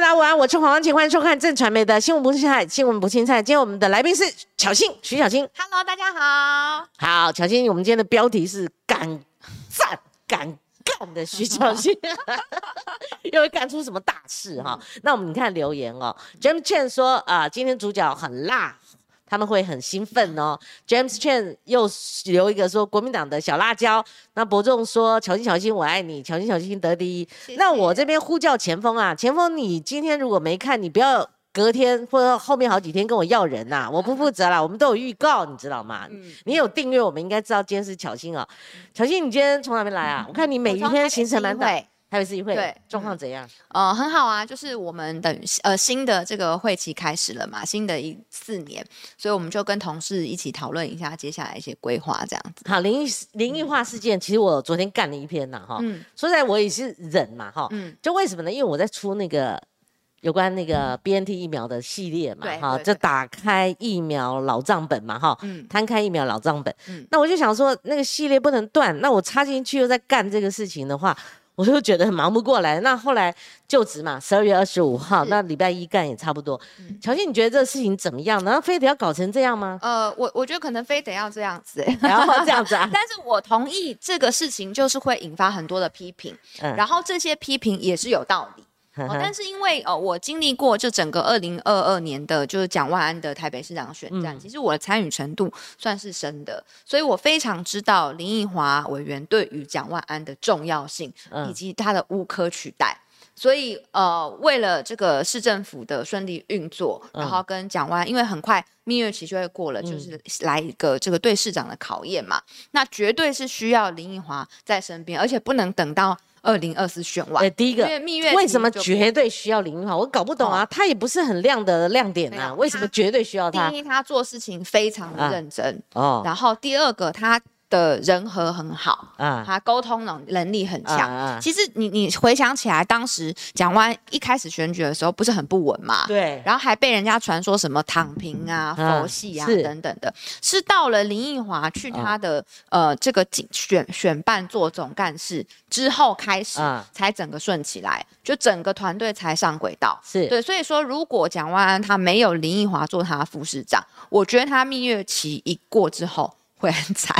大家午安，我是黄光晴，欢迎收看正传媒的新闻不青菜，新闻不青菜。今天我们的来宾是巧欣，徐巧欣。Hello，大家好。好，巧欣，我们今天的标题是敢赞敢干的徐巧欣，又会干出什么大事哈？那我们你看留言哦，James Chen 说啊、今天主角很辣。他们会很兴奋哦。James Chen 又留一个说国民党的小辣椒。那伯仲说巧心巧心我爱你，巧心巧心得第一。谢谢那我这边呼叫前锋啊，前锋你今天如果没看，你不要隔天或者后面好几天跟我要人呐、我不负责啦，我们都有预告，你知道吗？嗯你有订阅，我们应该知道今天是巧心哦。巧心，你今天从哪边来啊？我看你每一天行程蛮大，台北市议会对状况怎样？呃，很好啊，就是我们等于呃新的这个会期开始了嘛，新的一四年，所以我们就跟同事一起讨论一下接下来一些规划，这样子。好，灵异灵异化事件，其实我昨天干了一篇呐，哈、嗯说实在我也是忍嘛，哈、嗯，就为什么呢？因为我在出那个有关那个 BNT 疫苗的系列嘛，哈，就打开疫苗老账本嘛，哈，嗯摊开疫苗老账本。嗯那我就想说，那个系列不能断，那我插进去又在干这个事情的话。我就觉得很忙不过来，那后来就职嘛，十二月二十五号，那礼拜一干也差不多。嗯乔欣，你觉得这个事情怎么样？难道非得要搞成这样吗？呃，我我觉得可能非得要这样子、欸，然后这样子啊？但是我同意这个事情就是会引发很多的批评，嗯然后这些批评也是有道理。但是因为哦，我经历过就整个二零二二年的，就是蒋万安的台北市长选战，嗯。其实我的参与程度算是深的，所以我非常知道林奕华委员对于蒋万安的重要性，嗯。以及他的无可取代。所以呃，为了这个市政府的顺利运作，嗯然后跟蒋万安，因为很快蜜月期就会过了，就是来一个这个对市长的考验嘛，那绝对是需要林奕华在身边，而且不能等到二零二四选完呃，。第一个因为蜜月为什么绝对需要林玉华？我搞不懂啊，他也不是很亮的亮点啊，为什么绝对需要他第？一，他做事情非常的认真，哦然后第二个，他的人和很好，啊他沟通能能力很啊强。啊，其实你你回想起来，当时蒋万安一开始选举的时候不是很不稳嘛？对，然后还被人家传说什么躺平啊、啊佛系啊等等的，是到了林奕华去他的、呃这个竞选选办做总干事之后开始，啊才整个顺起来，就整个团队才上轨道。是对，所以说如果蒋万安他没有林奕华做他的副市长，我觉得他蜜月期一过之后会很惨。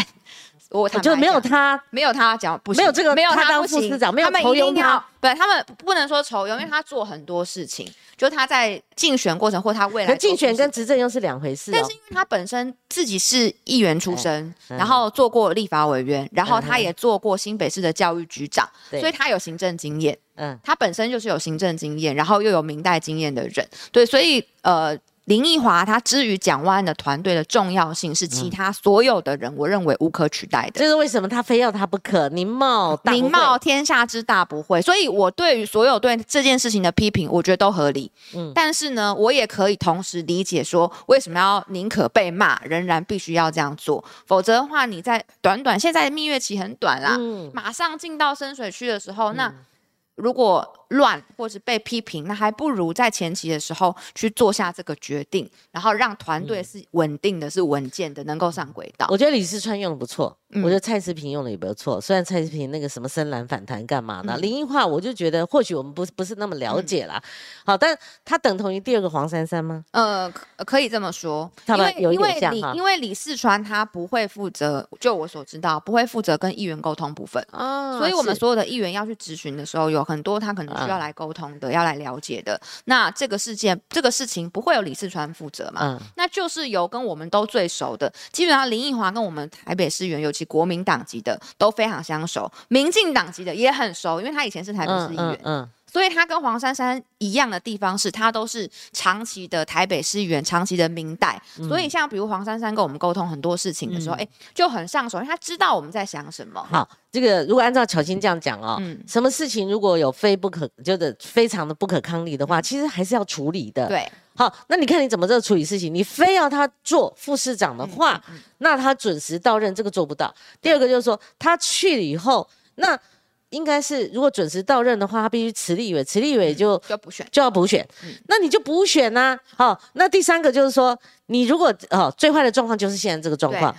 我就没有他，没有他讲不行，没有这个没有他当副市长没有他们酬庸他一定要，不，他们不能说酬庸，因为他做很多事情，就他在竞选过程或他未来竞选跟执政又是两回事哦但是。因为他本身自己是议员出身，嗯然后做过立法委员，然后嗯他也做过新北市的教育局长，对所以他有行政经验。嗯，他本身就是有行政经验，然后又有明代经验的人，对，所以呃，林奕华他之于蒋万安的团队的重要性是其他所有的人，我认为无可取代的。这是为什么他非要他不可？宁茂宁讳茂天下之大不讳，所以我对于所有对这件事情的批评，我觉得都合理。嗯但是呢，我也可以同时理解说，为什么要宁可被骂，仍然必须要这样做，否则的话，你在短短现在蜜月期很短啦，嗯马上进到深水区的时候，那如果乱或是被批评，那还不如在前期的时候去做下这个决定，然后让团队是稳定的、是稳健的，能够上轨道。我觉得李思川用的不错，嗯我觉得蔡思平用的也不错。虽然蔡思平那个什么深蓝反弹干嘛呢？嗯林奕华我就觉得或许我们不不是那么了解啦。好，但他等同于第二个黄珊珊吗？呃，可可以这么说，因为因为李因为李四川他不会负责，就我所知道，不会负责跟议员沟通部分。啊所以，我们所有的议员要去质询的时候，有很多他可能需要来沟通的，要来了解的。那这个事件、这个事情不会有李四川负责嘛？嗯那就是由跟我们都最熟的，基本上林奕华跟我们台北市议员，尤国民党籍的都非常相熟，民进党籍的也很熟，因为他以前是台北市议员。所以他跟黄珊珊一样的地方是，他都是长期的台北市议员，长期的明代。嗯所以像比如黄珊珊跟我们沟通很多事情的时候，哎、就很上手，因为他知道我们在想什么。好，这个如果按照巧心这样讲哦，嗯什么事情如果有非不可，就是非常的不可抗力的话，其实还是要处理的。，对，好，那你看你怎么这个处理事情？你非要他做副市长的话，嗯那他准时到任，这个做不到。第二个就是说，他去了以后，那应该是如果准时到任的话，他必须辞立委，辞立委就。就不选。就要补选，嗯那你就补选呐、好，那第三个就是说，你如果哦最坏的状况就是现在这个状况，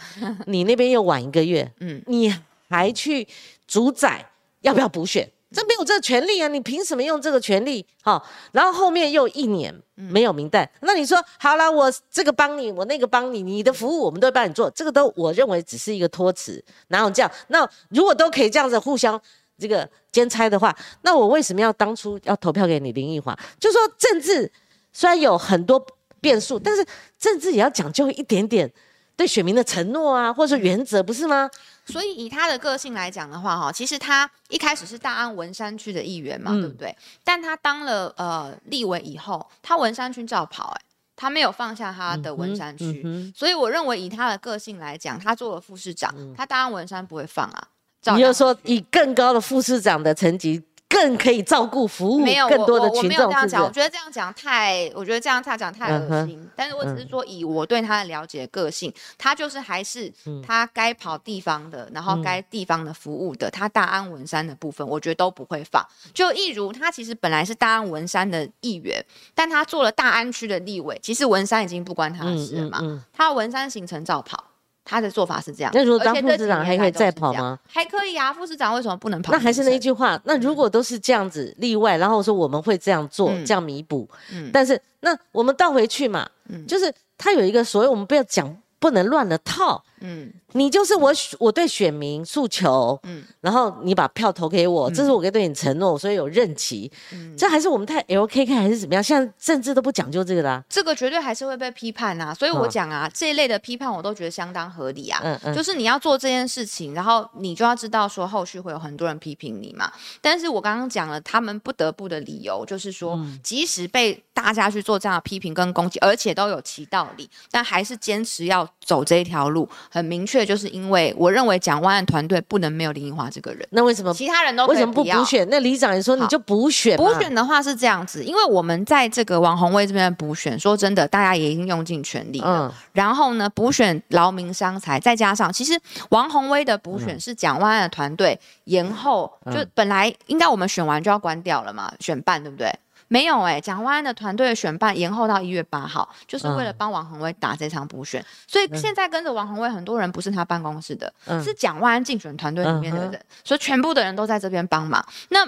你那边又晚一个月，嗯，你还去主宰要不要补选？这没有这个权利啊！你凭什么用这个权利？好，然后后面又一年没有名单，那你说好了，我这个帮你，我那个帮你，你的服务我们都会帮你做，这个都我认为只是一个托词，哪有这样？那如果都可以这样子互相这个兼差的话，那我为什么要当初要投票给你林奕华？就说政治虽然有很多变数，但是政治也要讲究一点点对选民的承诺啊，或者说原则，不是吗？所以以他的个性来讲的话，哈，其实他一开始是大安文山区的议员嘛，对不对？但他当了呃立委以后，他文山区照跑，哎，他没有放下他的文山区。所以我认为以他的个性来讲，他做了副市长，他大安文山不会放啊。你就说以更高的副市长的层级。更可以照顾服务更多的群众，我没有这样讲，我觉得这样讲太，我觉得这样他讲太恶心。但是我只是说，以我对他的了解个性，他就是还是他该跑地方的，然后该地方的服务的，他大安文山的部分，我觉得都不会放。就一如他其实本来是大安文山的议员，但他做了大安区的立委，其实文山已经不关他的事了嘛，他文山行程照跑。他的做法是这样，那如果当副市长还可以再跑吗？还可以啊，副市长为什么不能跑？那还是那一句话，那如果都是这样子例外，然后说我们会这样做，这样弥补，但是那我们倒回去嘛，就是他有一个所谓我们不要讲。不能乱了套，嗯，你就是我，我对选民诉求，嗯，然后你把票投给我，这是我给对你承诺，所以有任期，嗯，这还是我们太 LKK 还是怎么样？现在政治都不讲究这个啦，这个绝对还是会被批判呐，所以我讲啊，这一类的批判我都觉得相当合理啊，嗯嗯，就是你要做这件事情，然后你就要知道说后续会有很多人批评你嘛，但是我刚刚讲了，他们不得不的理由就是说，即使被大家去做这样的批评跟攻击，而且都有其道理，但还是坚持要。走这一条路很明确，就是因为我认为蒋万安团队不能没有林奕华这个人。那为什么其他人都为什么不补选？那李长也说你就补选。补选的话是这样子，因为我们在这个王宏威这边补选，说真的，大家也已经用尽全力了。然后呢，补选劳民伤财，再加上其实王宏威的补选是蒋万安的团队延后，就本来应该我们选完就要关掉了嘛，选办对不对？没有哎，蒋万安的团队选办延后到一月八号，就是为了帮王宏威打这场补选。所以现在跟着王宏威很多人不是他办公室的，是蒋万安竞选团队里面的人，所以全部的人都在这边帮忙。那。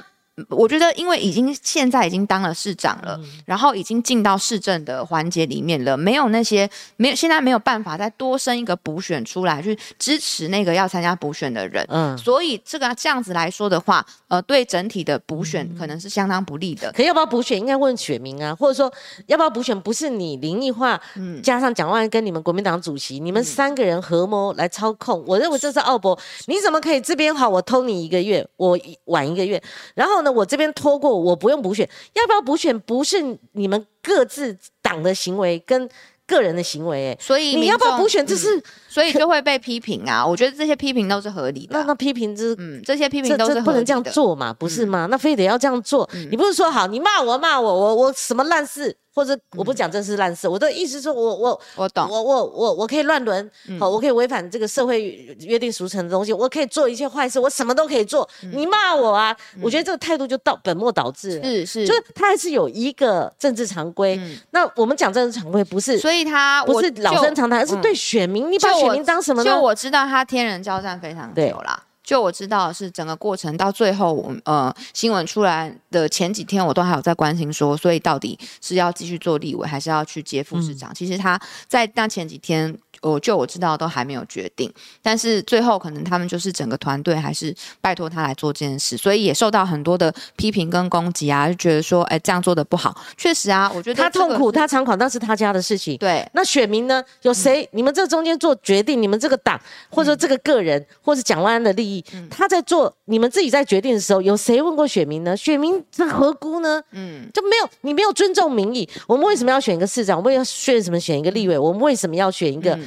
我觉得，因为已经现在已经当了市长了，然后已经进到市政的环节里面了，没有那些没有现在没有办法再多生一个补选出来去支持那个要参加补选的人，嗯，所以这个这样子来说的话，呃，对整体的补选可能是相当不利的。可要不要补选，应该问选民啊，或者说要不要补选，不是你林奕化加上蒋万安跟你们国民党主席，你们三个人合谋来操控，我认为这是奥博，你怎么可以这边好，我偷你一个月，我晚一个月，然后。那我这边拖过，我不用补选，要不要补选？不是你们各自党的行为跟个人的行为，哎，所以你要不要补选？这是所以就会被批评啊。我觉得这些批评都是合理的。那那批评之，嗯，这些批评都是不能这样做嘛，不是吗？那非得要这样做？你不是说好，你骂我骂我，我我什么烂事？或者我不讲这是烂事，我的意思说，我我我懂，我我我我可以乱伦，好，我可以违反这个社会约定俗成的东西，我可以做一切坏事，我什么都可以做。你骂我啊，我觉得这个态度就到本末倒置。是是，就是他还是有一个政治常规。那我们讲政治常规不是，所以他不是老生常谈，而是对选民，你把选民当什么呢？就我知道他天人交战非常久了。就我知道是整个过程到最后，我呃，新闻出来的前几天，我都还有在关心说，所以到底是要继续做立委，还是要去接副市长？其实他在那前几天。我就我知道都还没有决定，但是最后可能他们就是整个团队还是拜托他来做这件事，所以也受到很多的批评跟攻击啊，就觉得说，哎，这样做的不好。确实啊，我觉得他痛苦，他猖狂，那是他家的事情。对，那选民呢？有谁？你们这中间做决定，你们这个党或者说这个个人，或者蒋万安的利益，他在做你们自己在决定的时候，有谁问过选民呢？选民这何辜呢？嗯，就没有你没有尊重民意。我们为什么要选一个市长？我们要选什么？选一个立委？我们为什么要选一个？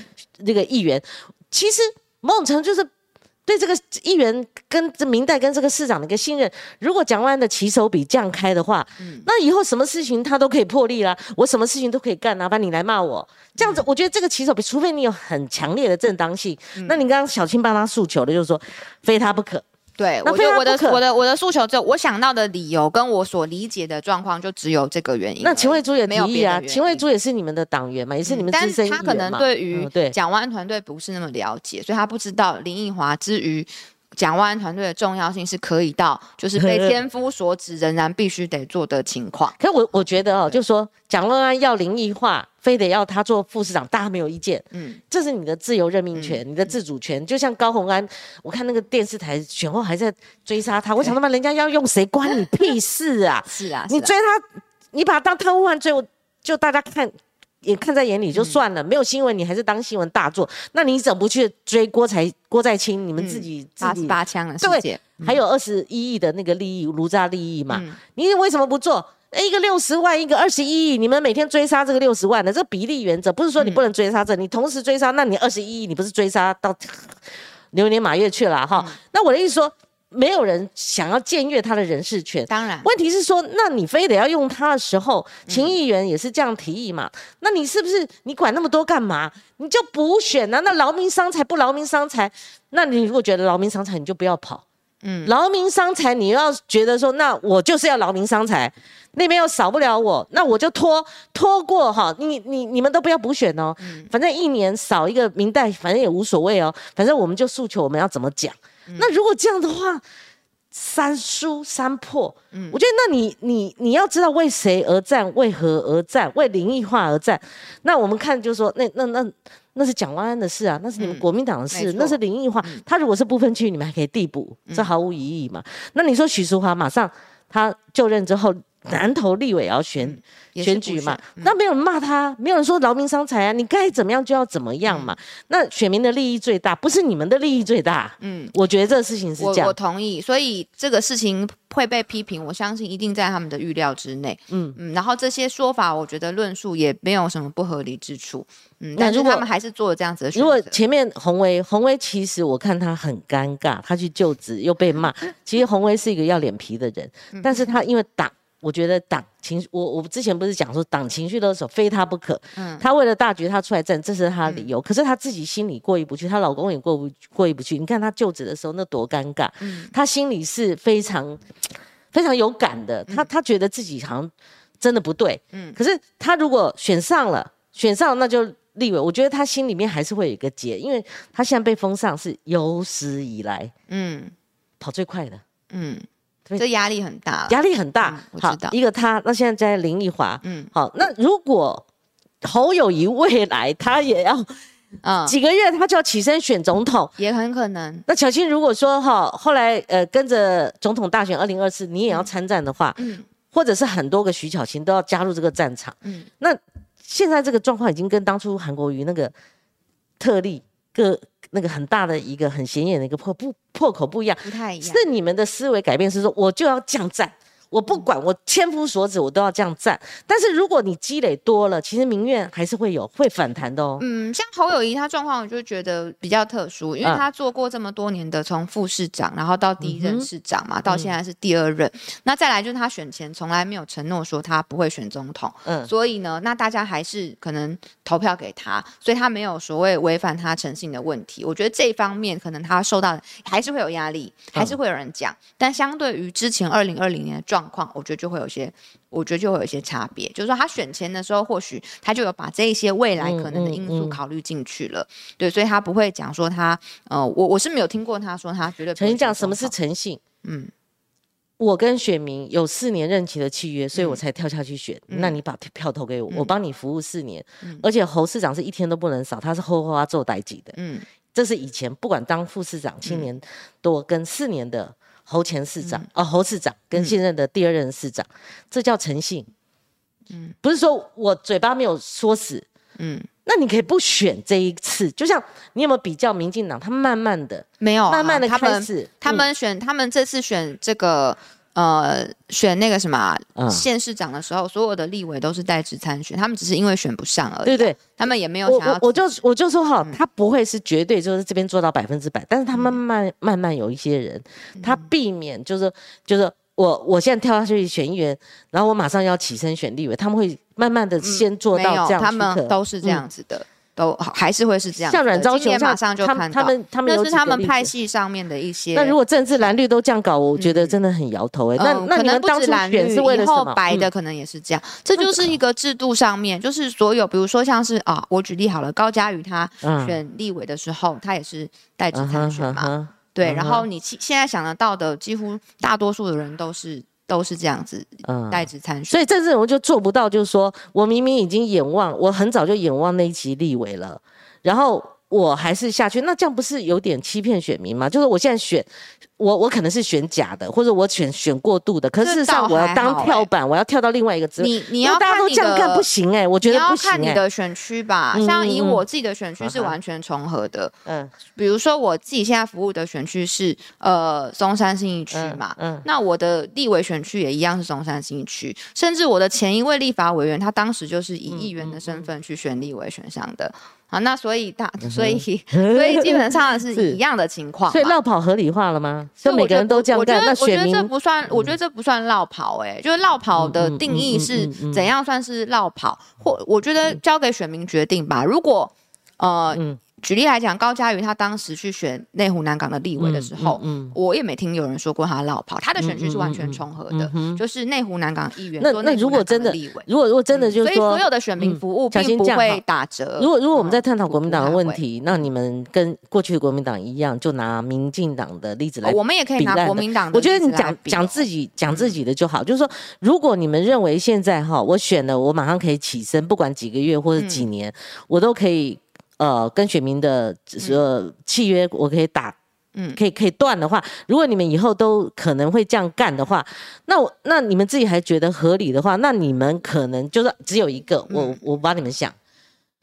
这个议员，其实某种程度就是对这个议员跟这明代跟这个市长的一个信任。如果蒋万安的起手比这样开的话，那以后什么事情他都可以破例啦，我什么事情都可以干，哪怕你来骂我，这样子，我觉得这个起手比，除非你有很强烈的正当性，那你刚刚小青帮他诉求的就是说，非他不可。对，我我的我的我的诉求，就我想到的理由，跟我所理解的状况，就只有这个原因。那秦惠珠也没有别啊，秦惠珠也是你们的党员嘛，也是你们资深他可能对于蒋万团队不是那么了解，所以他不知道林奕华之于蒋万安团队的重要性是可以到，就是被 天夫所指，仍然必须得做的情况。可是我我觉得哦，就说蒋万安要灵异化，非得要他做副市长，大家没有意见。嗯，这是你的自由任命权，你的自主权。就像高鸿安，我看那个电视台选后还在追杀他，我想他妈人家要用谁关你屁事啊？是啊，你追他，你把他当贪污犯追，我就大家看。也看在眼里就算了，没有新闻你还是当新闻大做，那你怎么不去追郭才郭在清？你们自己自己八枪了，对，还有二十一亿的那个利益卢渣利益嘛？你为什么不做？一个六十万，一个二十一亿，你们每天追杀这个六十万的，这个比例原则不是说你不能追杀这，你同时追杀，那你二十一亿，你不是追杀到 牛年马月去了哈？那我的意思说。没有人想要僭越他的人事权，当然，问题是说，那你非得要用他的时候，秦议员也是这样提议嘛？那你是不是你管那么多干嘛？你就补选啊？那劳民伤财不劳民伤财？那你如果觉得劳民伤财，你就不要跑。嗯，劳民伤财，你要觉得说，那我就是要劳民伤财，那边又少不了我，那我就拖拖过哈。你你你们都不要补选哦，反正一年少一个明代，反正也无所谓哦。反正我们就诉求我们要怎么讲。那如果这样的话，三输三破，嗯，我觉得那你你你要知道为谁而战，为何而战，为灵异化而战。那我们看就是说，那那那那是蒋万安的事啊，那是你们国民党的事，那是灵异化。他如果是不分区，你们还可以递补，这毫无疑义嘛。那你说许淑华马上他就任之后。南投立委要选选举嘛，那没有人骂他，没有人说劳民伤财啊，你该怎么样就要怎么样嘛。那选民的利益最大，不是你们的利益最大。嗯，我觉得这个事情是这样。我同意，所以这个事情会被批评，我相信一定在他们的预料之内。嗯嗯，然后这些说法，我觉得论述也没有什么不合理之处。嗯，但如果他们还是做了这样子的选择，如果前面洪威洪威其实我看他很尴尬，他去就职又被骂。其实洪威是一个要脸皮的人，但是他因为打。我觉得党情绪，我我之前不是讲说党情绪勒索非他不可。嗯，他为了大局，他出来站，这是他的理由。可是他自己心里过意不去，她老公也过不过意不去。你看她就职的时候那多尴尬，嗯，她心里是非常非常有感的。她她觉得自己好像真的不对，嗯。可是她如果选上了，选上那就立委，我觉得他心里面还是会有一个结，因为他现在被封上是有史以来，嗯，跑最快的，嗯。这压力很大，压力很大。好，一个他，那现在在林奕华，嗯，好，那如果侯友谊未来他也要，啊，几个月他就要起身选总统，也很可能。那巧青如果说哈，后来呃跟着总统大选二零二四，你也要参战的话，嗯，或者是很多个徐巧青都要加入这个战场，嗯，那现在这个状况已经跟当初韩国瑜那个特例各。那个很大的一个很显眼的一个破不破口不一样，不太一样。是你们的思维改变，是说我就要降战。我不管，我千夫所指，我都要这样站。但是如果你积累多了，其实民怨还是会有会反弹的哦。嗯，像侯友谊他状况，我就觉得比较特殊，因为他做过这么多年的，从副市长，然后到第一任市长嘛，到现在是第二任。那再来就是他选前从来没有承诺说他不会选总统，嗯，所以呢，那大家还是可能投票给他，所以他没有所谓违反他诚信的问题。我觉得这一方面可能他受到还是会有压力，还是会有人讲。但相对于之前二零二零年的状状况，我觉得就会有些，我觉得就会有一些差别。就是说，他选钱的时候，或许他就有把这一些未来可能的因素考虑进去了。对，所以他不会讲说他，呃，我我是没有听过他说他觉得。诚信讲什么是诚信？嗯，我跟选民有四年任期的契约，所以我才跳下去选。那你把票投给我，我帮你服务四年。而且侯市长是一天都不能少，他是后花做代级的。嗯，这是以前不管当副市长七年多跟四年的。侯前市长哦，侯市长跟现任的第二任市长，这叫诚信。嗯，不是说我嘴巴没有说死。嗯，那你可以不选这一次。就像你有没有比较民进党？他慢慢的没有，慢慢的开始，他们选，他们这次选这个。呃，选那个什么县市长的时候，所有的立委都是代职参选，他们只是因为选不上而已。对对，他们也没有想要。我就我就说哈，他不会是绝对就是这边做到百分之百，但是他慢慢慢慢有一些人，他避免就是就是我我现在跳下去选议员，然后我马上要起身选立委，他们会慢慢的先做到这样。他们都是这样子的。都还是会是这样，像阮昭雄，马上就看到他们，他们那是他们派系上面的一些。那如果政治蓝绿都这样搞，我觉得真的很摇头哎。那那你们当初选是为了什么？白的可能也是这样，这就是一个制度上面，就是所有，比如说像是啊，我举例好了，高嘉瑜他选立委的时候，他也是代职参选嘛。对，嗯然后你现现在想得到的，几乎大多数的人都是都是这样子嗯代职参选。所以郑志荣就做不到，就是说我明明已经眼望，我很早就眼望那一期立委了，然后我还是下去，那这样不是有点欺骗选民吗？就是我现在选，我我可能是选假的，或者我选选过度的，可是事实上我要当跳板，我要跳到另外一个职位。你你要大家都这样干不行哎、我觉得不行你的选区吧，嗯像以我自己的选区是完全重合的。嗯比如说我自己现在服务的选区是呃松山新一区嘛，嗯那我的立委选区也一样是松山新一区，甚至我的前一位立法委员，他当时就是以议员的身份去选立委选上的。好，那所以大，所以所以基本上是是一样的情况。所以绕跑合理化了吗？每个人都这样干，我觉得我觉得这不算，我觉得这不算绕跑、欸，哎，就是绕跑的定义嗯是怎样算是绕跑，或我觉得交给选民决定吧。如果呃，嗯举例来讲，高嘉瑜他当时去选内湖南港的立委的时候，嗯我也没听有人说过他绕跑，他的选区是完全重合的，就是内湖南港议员那那如果真的立委，如果如果真的就是说所以所有的选民服务并不会打折。如果如果我们在探讨嗯国民党的问题，那你们跟过去的国民党一样，就拿民进党的例子来哦我们也可以拿国民党的我觉得例子来你讲讲自己讲自己的就好，就是说，如果你们认为现在哈，我选了，我马上可以起身，不管几个月或者几年，我都可以呃跟选民的呃契约，我可以打。嗯。可以可以断的话，如果你们以后都可能会这样干的话，那我那你们自己还觉得合理的话，那你们可能就是只有一个，我嗯。我帮你们想，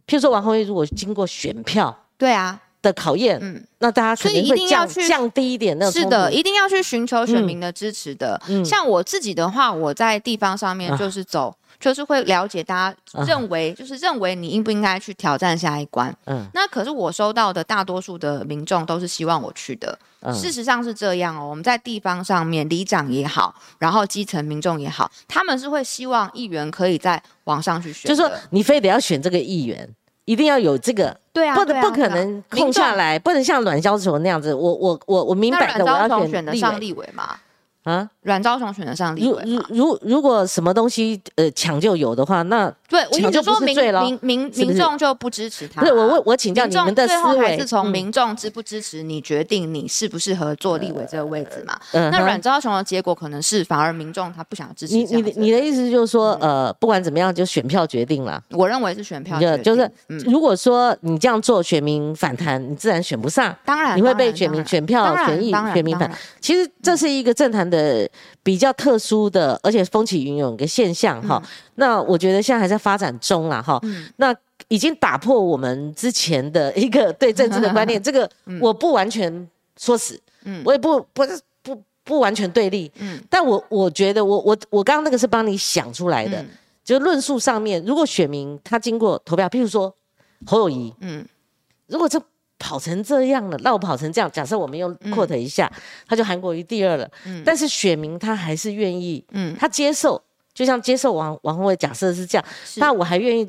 譬如说王宏威如果经过选票对啊，的考验，嗯，那大家可所以一定要去降低一点那个冲是的，一定要去寻求选嗯。民的支持的。嗯。像我自己的话，我在地方上面啊。就是走，就是会了解大家啊认为，就是认为你应不应该去挑战下一关。嗯那可是我收到的大多数的民众都是希望我去的。嗯事实上是这样哦，我们在地方上面，里长也好，然后基层民众也好，他们是会希望议员可以在往上去选就是说你非得要选这个议员，一定要有这个，对啊，不能不可能民空下众来，不能像阮昭雄那样子。我我我我明那阮摆的我要选选立得上委立委吗？啊。阮昭雄选得上立如委吗？如如如果什么东西呃抢救有的话，那对，我一抢就直说民不是罪咯民民是不是民众就不支持他。不是我我我请教民众你们的思最后还维是从嗯民众支不支持你决定你适不适合做立委这个位置嘛？嗯哼那阮昭雄的结果可能是反而民众他不想支持你这样子你的你的意思就是说，呃，不管怎么样，就选票决定了。我认为是选票就决定，就是嗯，如果说你这样做，选民反弹，你自然选不上，当然你会被选民选票当然选议当然选民反。其实这是一个政坛的比较特殊的，而且风起云涌的现象哈。那我觉得现在还在发展中啦哈。嗯。那已经打破我们之前的一个对政治的观念，这个我不完全说死，嗯。我也不不是不不完全对立，嗯。但我我觉得我我我刚刚那个是帮你想出来的，嗯。就论述上面，如果选民他经过投票，譬如说侯友谊，嗯。如果这跑成这样了，绕跑成这样，假设我们用 quote 一下，他就韩国瑜第二了，嗯。但是选民他还是愿意，嗯，他接受，就像接受王王宏伟假设是这样，那我还愿意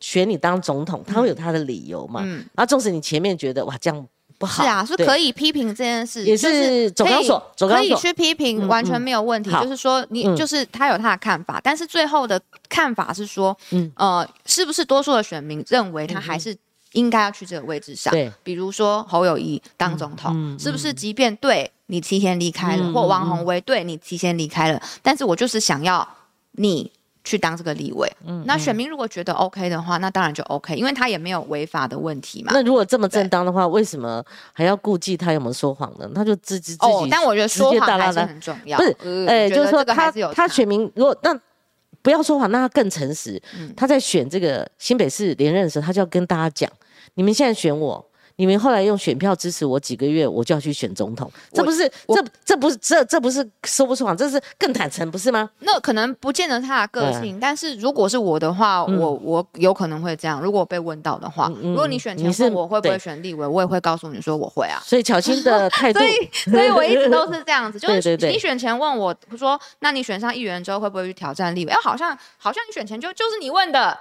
选你当总统，他会有他的理由嘛？嗯。然后纵使你前面觉得哇这样不好，是啊，是可以批评这件事，也是走钢索，走钢索，可以去批评，嗯完全嗯。没有问题。好。就是说，你嗯。就是他有他的看法，但是最后的看法是说，嗯。呃，是不是多数的选民认为他还是应该要去这个位置上？对，比如说侯友谊当总统，是不是即便对你提前离开了，嗯或王宏威对你提前离开了，但是我就是想要你。去当这个立委，嗯那选民如果觉得 OK 的话，那当然就 OK，因为他也没有违法的问题嘛。那如果这么正当的话，为什么还要顾忌他有没有说谎呢？他就自己自己哦，但我觉得说谎还是很重要。不是呃哎、就是说他他选民如果那不要说谎，那他更诚实。嗯他在选这个新北市连任的时候，他就要跟大家讲：你们现在选我，你们后来用选票支持我几个月，我就要去选总统。这不是这这不是这这不是说不出谎，这是更坦诚，不是吗？那可能不见得他的个性，但是如果是我的话，嗯我我有可能会这样。如果被问到的话，如果你选前你问我会不会选立委，我也会告诉你说我会啊。所以巧心的 态度所，以，所以我一直都是这样子，就是你选前问我说，那你选上议员之后会不会去挑战立委？哎，好像好像你选前就就是你问的，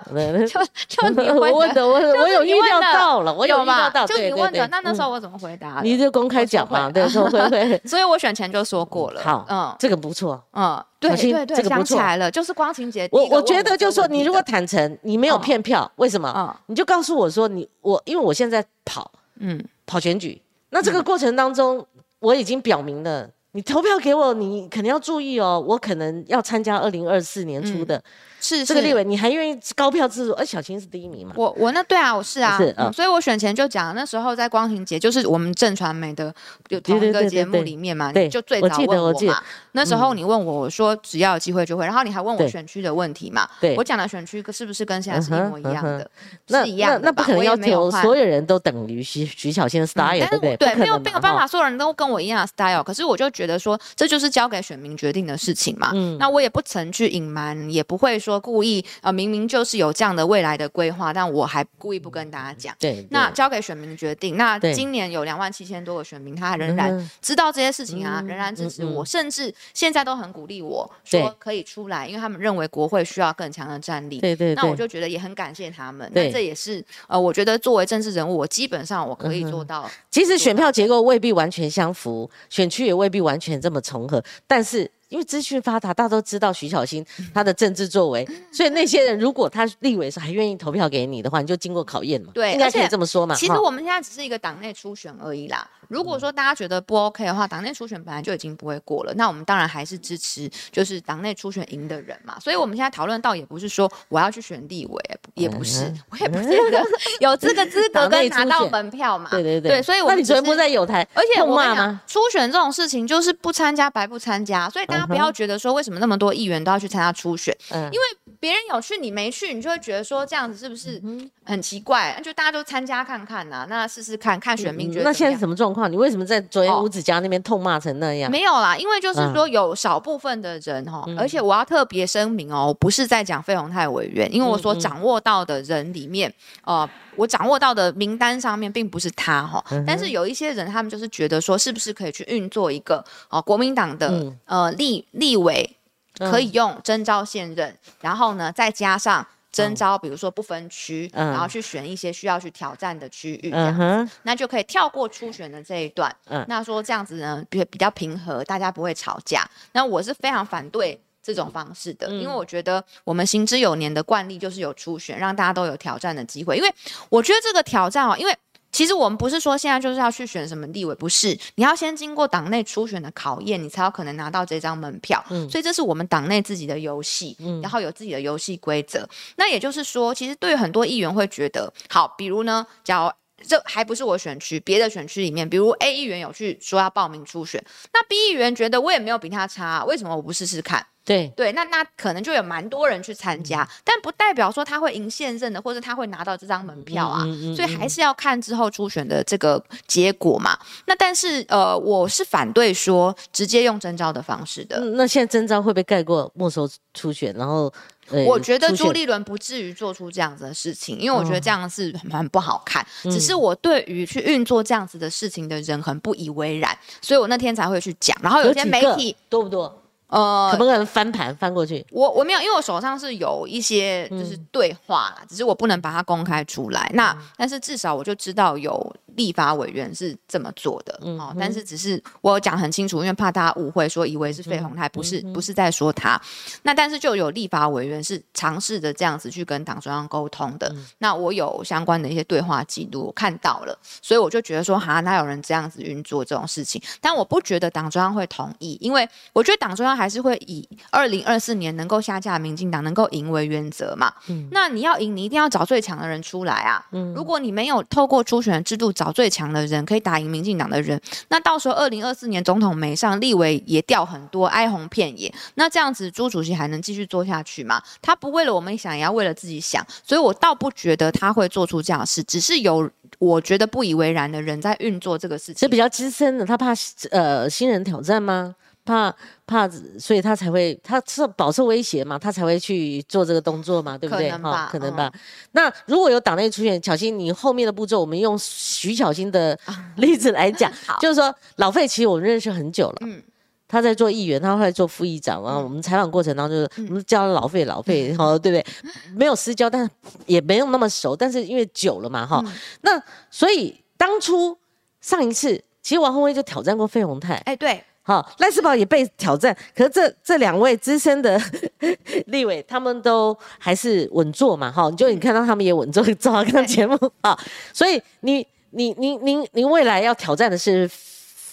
就就你我问问的，的，我就是我有预料到了，我有？预料到，就对你问的，那那时嗯候我怎么回答？你就公开讲嘛，对，说会 会，所以我选前就说过了。好嗯这个不错。嗯，对对对，想起来了，就是光情节我我觉得就是说，你如果坦诚，你没有嗯骗票，为什么？嗯你就告诉我说你我，因为我现在跑嗯跑选举，那这个过程当中，我已经表明了，你投票给我，你肯定要注意哦，我可能要参加二零二四年初的。是这个立是委你还愿意高票支持？而小青是第一名嘛？我我那对啊，我是啊，是嗯嗯所以我选前就讲，那时候在光庭节，就是我们正传媒的有同一个节目里面嘛，对你就最早问我嘛。那时候你问我，我说只要有机会就会，然后你还问我选区的问题嘛，对我讲的选区是不是跟现在是一模一样嗯的？那是一样那那不可能要没有所有人都等于徐徐小青的 style，、对不对？对没有没有办法，所有人都跟我一样的 style。可是我就觉得说，这就是交给选民决定的事情嘛。嗯那我也不曾去隐瞒，也不会说故意呃，明明就是有这样的未来的规划，但我还故意不跟大家讲。对，那交给选民决定。那今年有两万七千多个选民，他仍然嗯知道这些事情啊，嗯仍然支持嗯嗯我，甚至现在都很鼓励我说可以出来，因为他们认为国会需要更强的战力。对对对，那我就觉得也很感谢他们。对那这也是呃，我觉得作为政治人物，我基本上我可以做到。其实选票结构未必完全相符，选区也未必完完全这么重合，但是。因为资讯发达，大家都知道徐小新他的政治作为，所以那些人如果他立委是还愿意投票给你的话，你就经过考验嘛。对应该可以这么说嘛。其实我们现在只是一个党内初选而已啦。如果说大家觉得不 OK 的话，党内初选本来就已经不会过了，那我们当然还是支持就是党内初选赢的人嘛。所以我们现在讨论到也不是说我要去选立委，也不是，我也不见得 有这个资格跟拿到门票嘛。对对对对，所以我们只那你昨天不在有台而且我跟你初选这种事情就是不参加白不参加，所以大家不要觉得说为什么那么多议员都要去参加初选，嗯，因为别人有去你没去，你就会觉得说这样子是不是嗯很奇怪？那就大家都参加看看呐、那试试看看选民觉得嗯那现在什么状况？你为什么在昨天哦。吴子嘉那边痛骂成那样？没有啦，因为就是嗯。说有少部分的人哈，而且我要特别声明哦，我不是在讲费鸿泰委员，因为我所掌握到的人里面，呃，我掌握到的名单上面并不是他哈，嗯但是有一些人他们就是觉得说，是不是可以去运作一个哦国民党的、嗯。呃立立委嗯可以用征召现任，然后呢再加上。征招，比如说不分区，嗯然后去选一些需要去挑战的区域，这样嗯，那就可以跳过初选的这一段。嗯那说这样子呢，比比较平和，大家不会吵架。那我是非常反对。这种方式的，嗯因为我觉得我们行之有年的惯例就是有初选，让大家都有挑战的机会。因为我觉得这个挑战哦，因为其实我们不是说现在就是要去选什么立委，不是，你要先经过党内初选的考验，你才有可能拿到这张门票。嗯所以这是我们党内自己的游戏，然后有自己的游戏规则。那也就是说，其实对于很多议员会觉得，好，比如呢，假如这还不是我选区，别的选区里面，比如 A 议员有去说要报名初选，那 B 议员觉得我也没有比他差，为什么我不试试看？对，对，那那可能就有蛮多人去参加，但不代表说他会赢现任的，或者他会拿到这张门票啊。嗯嗯嗯所以还是要看之后初选的这个结果嘛。那但是呃，我是反对说直接用征召的方式的。嗯那现在征召会不会盖过没收初选？然后，呃我觉得朱立伦不至于做出这样子的事情，因为我觉得哦这样是很很不好看。嗯只是我对于去运作这样子的事情的人很不以为然，所以我那天才会去讲。然后有些媒体多不多？呃可，不可能翻盘翻过去？我我没有，因为我手上是有一些嗯就是对话啦，只是我不能把它公开出来。那但是至少我就知道有立法委员是这么做的，嗯哦，但是只是我有讲很清楚，因为怕大家误会，说以为是费鸿泰，不嗯是不是在说他。那但是就有立法委员是尝试着这样子去跟党中央沟通的。嗯那我有相关的一些对话记录，我看到了，所以我就觉得说，哈，哪有人这样子运作这种事情？但我不觉得党中央会同意，因为我觉得党中央还是会以二零二四年能够下架民进党能够赢为原则嘛。嗯那你要赢，你一定要找最强的人出来啊。嗯如果你没有透过初选的制度找最强的人，可以打赢民进党的人，那到时候二零二四年总统没上，立委也掉很多，哀鸿遍野。那这样子，朱主席还能继续做下去吗？他不为了我们想，也要为了自己想，所以我倒不觉得他会做出这样的事，只是有我觉得不以为然的人在运作这个事情。是比较资深的，他怕呃新人挑战吗？怕怕，所以他才会他是饱受威胁嘛，他才会去做这个动作嘛，对不对？可能吧可能吧。那如果有党内出现，小新，你后面的步骤，我们用徐小新的 例子来讲，就是说老费其实我们认识很久了，嗯他在做议员，他后来做副议长，然后我们采访过程当中就是我们叫他老费老费，哈、对不对？没有私交，但是也没有那么熟，但是因为久了嘛，哈、那所以当初上一次，其实王宏威就挑战过费鸿泰，哎，对，好，赖世宝也被挑战，可是这这两位资深的 立委，他们都还是稳坐嘛，哈，就你看到他们也稳坐，照他看节目啊，所以你你你您您未来要挑战的是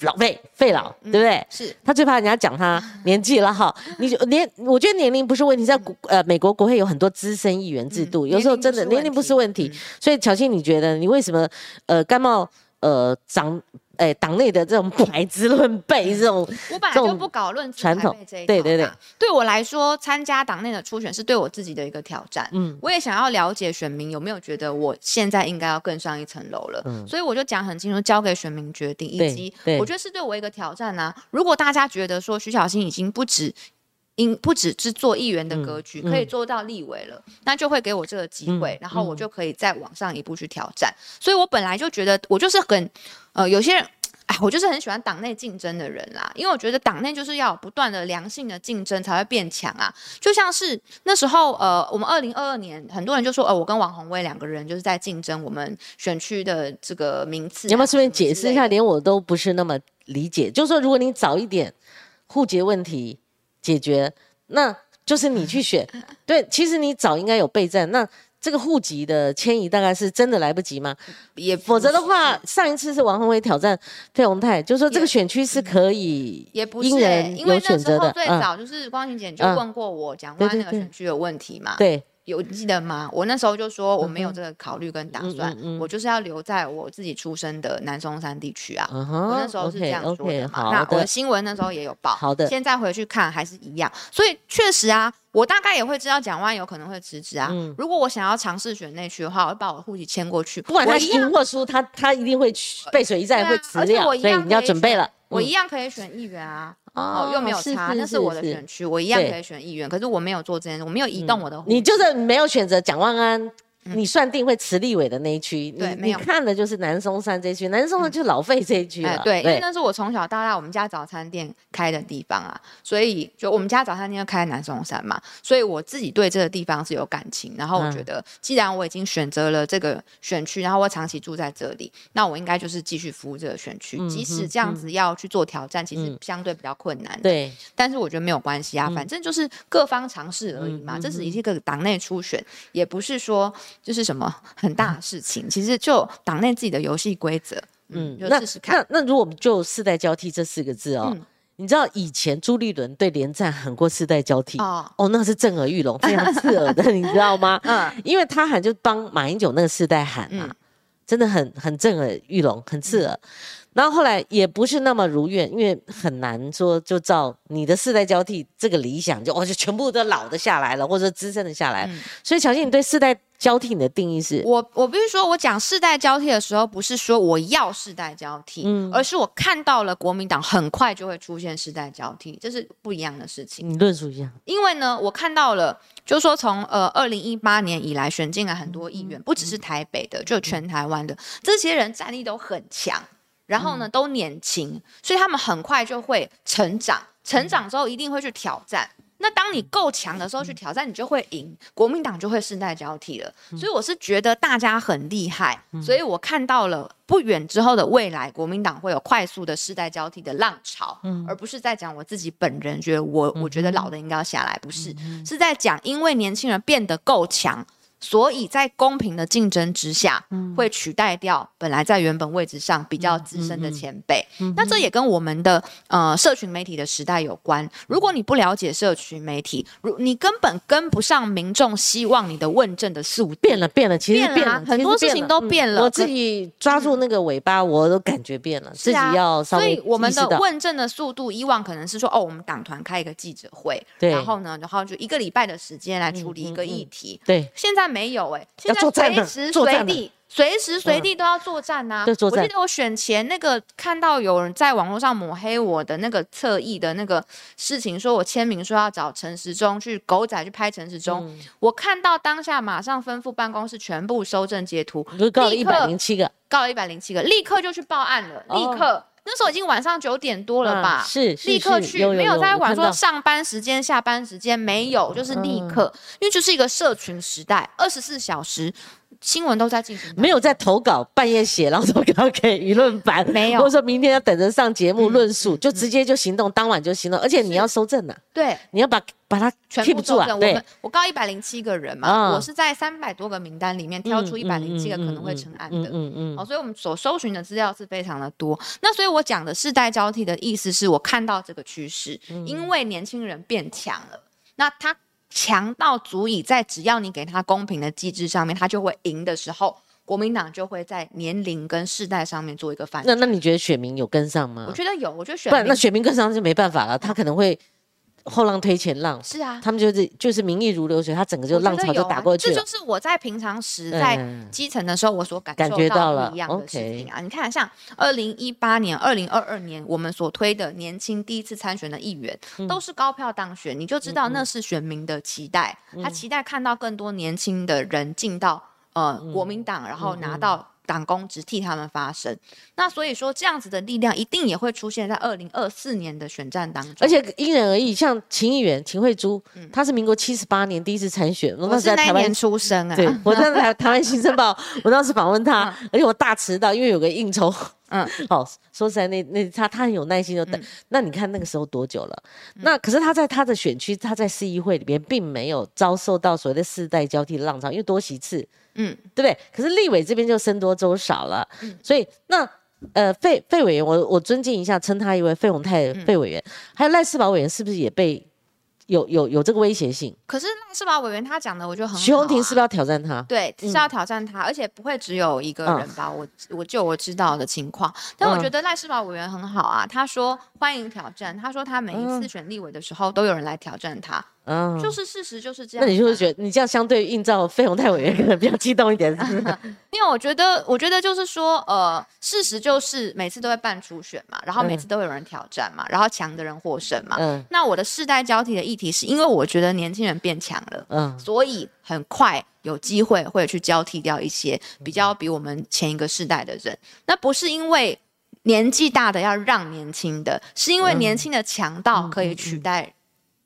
老费费老，对不对？是他最怕人家讲他 年纪了哈，你就年，我觉得年龄不是问题，在国呃美国国会有很多资深议员制度，有时候真的年龄不是问题。所以乔欣，你觉得你为什么呃甘冒呃长？哎，党内的这种 白之论辈这种，我本来就不搞论传统这一对对对，对我来说，参加党内的初选是对我自己的一个挑战。嗯，我也想要了解选民有没有觉得我现在应该要更上一层楼了。嗯，所以我就讲很清楚，交给选民决定，以及我觉得是对我一个挑战啊。如果大家觉得说徐小新已经不止。因不只是做议员的格局，可以做到立委了，那就会给我这个机会，然后我就可以再往上一步去挑战。所以我本来就觉得，我就是很，呃，有些人，哎，我就是很喜欢党内竞争的人啦，因为我觉得党内就是要不断的良性的竞争才会变强啊。就像是那时候，呃，我们二零二二年，很多人就说，呃，我跟王宏威两个人就是在竞争我们选区的这个名次。你要不要顺便解释一下？连我都不是那么理解，就是说，如果你早一点户籍问题。解决，那就是你去选。对，其实你早应该有备战。那这个户籍的迁移大概是真的来不及吗？也否则的话，上一次是王宏伟挑战费宏泰，就说这个选区是可以也不是因为选择的。最早就是光庭姐就问过我讲过那个选区有问题嘛。对。有记得吗？我那时候就说我没有这个考虑跟打算，我就是要留在我自己出生的南松山地区啊。我那时候是这样说的嘛。那我的新闻那时候也有报。好的。现在回去看还是一样，所以确实啊，我大概也会知道蒋万有可能会辞职啊。如果我想要尝试选内区的话，我会把我的户籍迁过去。不管他赢或输，他他一定会背水一战，会辞掉。所以你要准备了。我一样可以选议员啊。哦，又没有差，那是我的选区，我一样可以选议员。可是我没有做这件事，我没有移动我的。你就是没有选择蒋万安。你算定会慈立委的那一区，对，你看的就是南松山这一区，南松山就是老费这一区了。对，因为那是我从小到大我们家早餐店开的地方啊，所以就我们家早餐店开在南松山嘛，所以我自己对这个地方是有感情。然后我觉得，既然我已经选择了这个选区，然后我长期住在这里，那我应该就是继续服务这个选区，即使这样子要去做挑战，其实相对比较困难。对，但是我觉得没有关系啊，反正就是各方尝试而已嘛。这是一个党内初选，也不是说就是什么。很大的事情，其实就党内自己的游戏规则，嗯，就试试看。那那如果我们就世代交替这四个字哦，你知道以前朱立伦对连战喊过世代交替哦，哦，那是震耳欲聋，非常刺耳的，你知道吗？嗯，因为他喊就帮马英九那个世代喊啊，真的很很震耳欲聋，很刺耳。然后后来也不是那么如愿，因为很难说就照你的世代交替这个理想，就哦就全部都老的下来了，或者资深的下来。所以乔欣，你对世代交替你的定义是？我我必须说，我讲世代交替的时候，不是说我要世代交替，嗯，而是我看到了国民党很快就会出现世代交替，这是不一样的事情。你论述一下。因为呢，我看到了，就是说从呃二零一八年以来选进来很多议员，不只是台北的，就全台湾的这些人战力都很强。然后呢，都年轻，所以他们很快就会成长。成长之后一定会去挑战。那当你够强的时候去挑战，你就会赢。国民党就会世代交替了。所以我是觉得大家很厉害。所以我看到了不远之后的未来，国民党会有快速的世代交替的浪潮，而不是在讲我自己本人觉得我我觉得老的应该要下来，不是，是在讲因为年轻人变得够强。所以在公平的竞争之下，会取代掉本来在原本位置上比较资深的前辈。那这也跟我们的呃社群媒体的时代有关。如果你不了解社群媒体，如你根本跟不上民众希望你的问政的速度。变了，变了，其实变了，很多事情都变了。我自己抓住那个尾巴，我都感觉变了。自己要稍微。所以我们的问政的速度，以往可能是说，哦，我们党团开一个记者会，然后呢，然后就一个礼拜的时间来处理一个议题。对，现在。没有哎，现在随时随地、随时随地都要作战呐。我记得我选前那个看到有人在网络上抹黑我的那个侧翼的那个事情，说我签名说要找陈时中去狗仔去拍陈时中，我看到当下马上吩咐办公室全部收证截图，告了一百零七个，告了一百零七个，立刻就去报案了，立刻。那时候已经晚上九点多了吧？是，立刻去，没有在管说上班时间、下班时间，没有，就是立刻，因为就是一个社群时代，二十四小时。新闻都在进行，没有在投稿半夜写，然后投稿给舆论版，没有。或者说明天要等着上节目嗯论述，嗯就直接就行动，当晚就行动，而且你要收证呐、对。你要把把它全部住啊，对。我们，我告一百零七个人嘛，啊我是在三百多个名单里面挑出一百零七个可能会成案的。嗯嗯嗯哦，所以我们所搜寻的资料是非常的多。那所以我讲的世代交替的意思是我看到这个趋势，嗯。因为年轻人变强了，那他强到足以在只要你给他公平的机制上面，他就会赢的时候，国民党就会在年龄跟世代上面做一个反转。那那你觉得选民有跟上吗我？觉得有，我觉得选不然那选民跟上就没办法了，他可能会后浪推前浪，是啊，他们就是就是民意如流水，他整个就浪潮就打过去了。这就。是我在平常时在嗯。基层的时候，我所感觉到了。不一样的事情啊。你看，像二零一八年、二零二二年，我们所推的年轻第一次参选的议员，嗯。都是高票当选，你就知道那是选民的期待，嗯他期待看到更多年轻的人进到呃嗯。国民党，然后拿到。党工只替他们发声，那所以说这样子的力量一定也会出现在二零二四年的选战当中。而且因人而异，像秦议员秦惠珠，她是民国七十八年第一次参选，我嗯我那时在台湾出生啊，对，我在台台湾新生报，我当时访问她，而且我大迟到，因为有个应酬。嗯，好，说实在，那那他他很有耐心就等。嗯那你看那个时候多久了？那可是他在他的选区，他在市议会里边，并没有遭受到所谓的世代交替的浪潮，因为多席次，嗯，对不对？可是立委这边就僧多粥少了，嗯所以那。呃，费费委员，我我尊敬一下，称他一位费鸿泰嗯费委员，还有赖世宝委员，是不是也被有有有这个威胁性？可是赖世宝委员他讲的，我觉得很好、啊。徐宏庭是不是要挑战他？对，是要挑战他，而且不会只有一个人吧？我我就我知道的情况，但我嗯觉得赖世宝委员很好啊。他说欢迎挑战，他说他每一次选立委的时候都有人来挑战他，嗯，就是事实就是这样。那你就会觉得你这样相对映照费鸿泰委员可能比较激动一点，是不是？因为我觉得，我觉得就是说，呃，事实就是每次都会办初选嘛，然后每次都会有人挑战嘛，然后强的人获胜嘛。嗯那我的世代交替的议题是因为我觉得年轻人变强了，嗯所以很快有机会会去交替掉一些比较比我们前一个世代的人。那不是因为年纪大的要让年轻的，是因为年轻的强到可以取代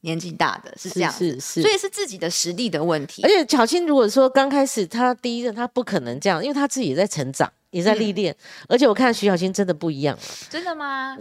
年纪大的，是这样子。是是所以是自己的实力的问题而。且巧青如果说刚开始他第一任，他不可能这样，因为他自己也在成长，也在历练。而且我看徐小新真的不一样，真的吗？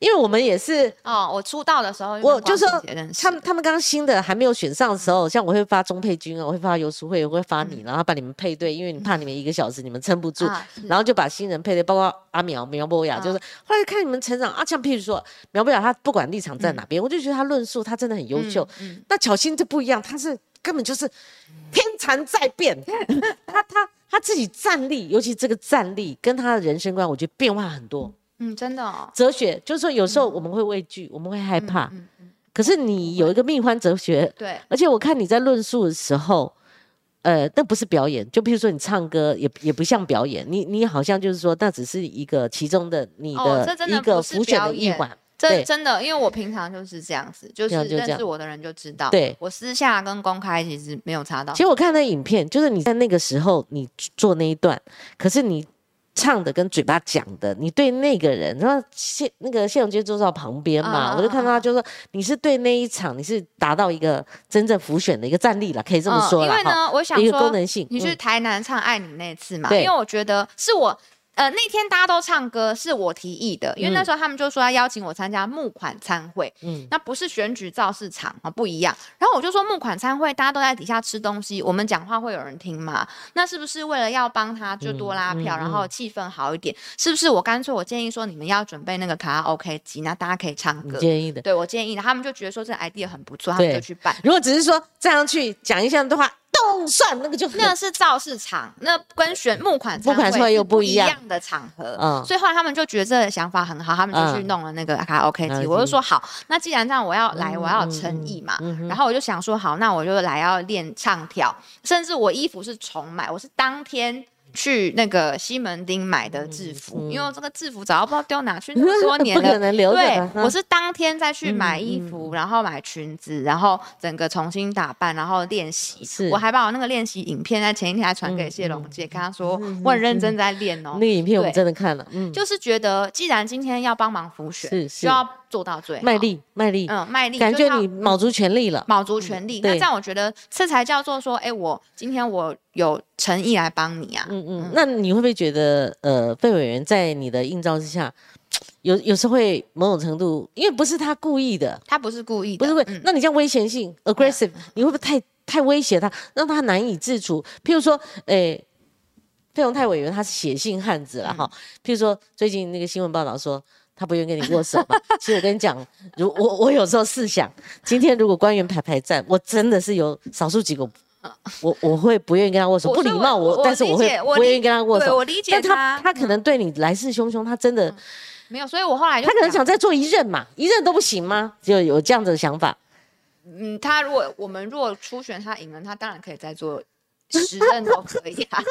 因为我们也是。哦，我出道的时候我就说他们他们刚新的还没有选上的时候，像我会发钟佩君啊，我会发游淑慧，我会发你，然后把你们配对，因为你怕你们一个小时你们撑不住，啊然后就把新人配对，包括阿苗苗博雅，嗯就是后来看你们成长啊，像譬如说苗博雅，他不管立场在哪边，我就觉得他论述他真的很优秀。嗯那巧心就不一样，他是根本就是天蚕在变，他他他自己站立，尤其这个站立跟他的人生观，我觉得变化很多。嗯，真的哦，哲学就是说，有时候我们会畏惧，我们会害怕，嗯嗯，可是你有一个蜜欢哲学，对，而且我看你在论述的时候。呃，那不是表演，就比如说你唱歌也也不像表演，你你好像就是说，那只是一个其中的你的一个浮选的表演一环。这对真的，因为我平常就是这样子，就是认识我的人就知道，对我私下跟公开其实没有差到其。实我看那影片，就是你在那个时候你做那一段，可是你唱的跟嘴巴讲的，你对那个人，然后谢那个谢永杰坐在旁边嘛，我就看到他就说你是对那一场你是达到一个真正浮选的一个战力了，可以这么说因为呢，我想一个功说，能性，你去嗯台南唱《爱你》那次嘛，对因为我觉得是我。呃，那天大家都唱歌，是我提议的，因为那时候他们就说要邀请我参加募款参会，嗯那不是选举造势场啊，不一样。然后我就说募款参会，大家都在底下吃东西，我们讲话会有人听吗？那是不是为了要帮他就多拉票，嗯嗯然后气氛好一点？是不是我干脆我建议说你们要准备那个卡拉 OK 机，那大家可以唱你歌。建议的。对我建议的，他们就觉得说这 idea 很不错，他们就去办。如果只是说站上去讲一下的话，动算那个就那是造势场，那跟选募款募款会又不一样样的场合。嗯所以后来他们就觉得这个想法很好，他们就去嗯弄了那个卡拉 OK 机。我就说好，那既然这样，我要来，嗯我要诚意嘛。然后我就想说，好，那我就来要练唱跳，甚至我衣服是重买，我是当天。去那个西门町买的制服，嗯因为我这个制服早就不知道丢哪去那么多年不了，可能留对我是当天再去买嗯衣服，然后买裙子，然后整个重新打扮，然后练习。是。我还把我那个练习影片在前一天还传给谢龙姐，跟她说嗯我很认真。在练哦那。个影片我们真的看了，嗯，就是觉得，既然今天要帮忙辅选，是是。就要做到最好，卖，力卖力，嗯，卖力，感觉你卯足全力了。卯足全力。那对这样我觉得这才叫做说，哎，我今天我有诚意来帮你啊。嗯嗯，那你会不会觉得，呃，费委员在你的映照之下，有有时候会某种程度，因为不是他故意的，他不是故意的，不是会，嗯那你这样危险性 aggressive，你会不会太太威胁他，让他难以自处？譬如说，哎、费鸿泰委员他是写信汉子了哈。譬如说，最近那个新闻报道说。他不愿意跟你握手嘛？其实我跟你讲，如我我有时候试想，今天如果官员排排站，我真的是有少数几个，我我会不愿意跟他握手，不礼貌我我但是我会我不愿意跟他握手。我理解但他他他可能对你来势汹汹，他真的没有，所以我后来就他可能想再做一任嘛，一任都不行吗？就有这样子的想法。嗯，他如果我们如果初选他赢了，他当然可以再做十任都可以啊，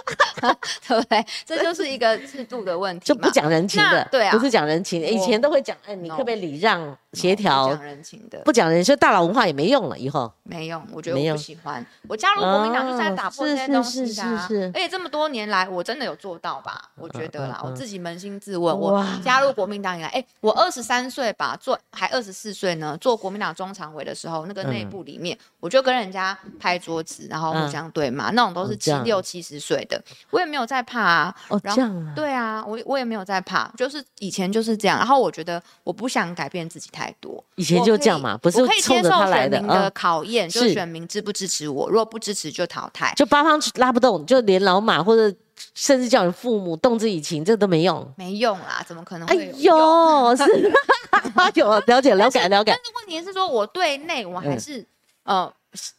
对不对？这就是一个制度的问题，就不讲人情的，对啊不是讲人情，以前都会讲，哎，你 No 可不可以礼让、协哦不调讲，人情的，不讲人，所以大佬文化也没用了，以后没用，我觉得我不喜欢。我加入国民党就是在打破哦这些东是西是是是而且这么多年来，我真的有做到吧？我觉得啦，嗯嗯嗯我自己扪心自问，我加入国民党以来，哎、我二十三岁吧，做还二十四岁呢，做国民党中常委的时候，那个内部里面，我就跟人家拍桌子，然后互嗯相对骂，那种都是七六七十岁的，我也没有在怕啊。哦然后这样啊，对啊，我我也没有在怕，就是以前就是这样。然后我觉得我不想改变自己太多，以前就这样嘛，不是我可以冲着接受他来民的啊，考验，就选民支不支持我，如果不支持就淘汰。就八方拉不动，就连老马或者甚至叫你父母动之以情，这都没用。没用啦，怎么可能哎会有用？呦，是有了解了解了解但，是问题是说，我对内我还嗯是、呃，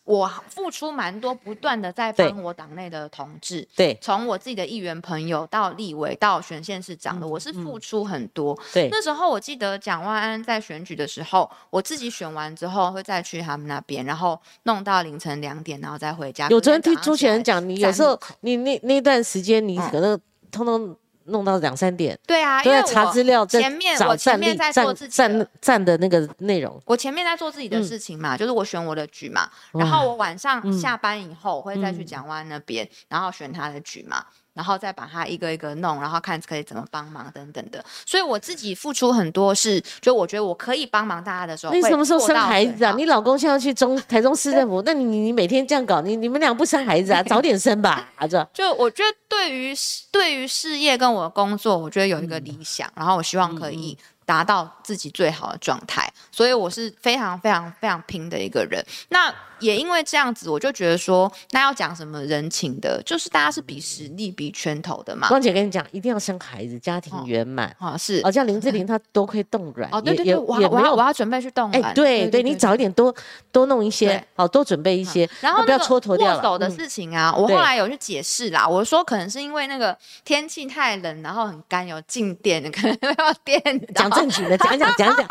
我付出蛮多，不断的在帮我党内的同志，对从我自己的议员朋友到立委到选县市长的，嗯我是付出很多。对，那时候我记得蒋万安在选举的时候，我自己选完之后会再去他们那边，然后弄到凌晨两点，然后再回家。有昨天听朱早上起来选人讲，你有时候你那那段时间，你嗯可能通通弄到两三点，对啊，因为我查资料，在前面我前面在做自己的战战的那个内容。我前面在做自己的嗯。事情嘛，就是我选我的局嘛，然后我晚上嗯。下班以后我会再去嗯。蒋湾那边，然后选他的局嘛，然后再把它一个一个弄，然后看可以怎么帮忙等等的。所以我自己付出很多是，就我觉得我可以帮忙大家的时候，你什么时候生孩子啊？你老公现在要去中台中市政府，那你你你每天这样搞，你你们俩不生孩子啊？早点生吧，啊这就我觉得对于事对于事业跟我的工作，我觉得有一个嗯理想，然后我希望可以达到自己最好的状态，所以我是非常非常非常拼的一个人。那也因为这样子，我就觉得说，那要讲什么人情的，就是大家是比实力、比拳头的嘛。光姐跟你讲，一定要生孩子，家庭哦圆满。啊，是哦，像林志玲她多亏冻卵，哦，对对对，我要我要我要准备去动哎，卵。对对，你早一点多多弄一些对，好多准备一些，然后不要那个蹉跎掉了。握手的嗯事情啊，我对后来有去解释啦。我说可能是因为那个天气太冷，然后很干，有静电，可能 要电到。讲正经的，讲讲讲讲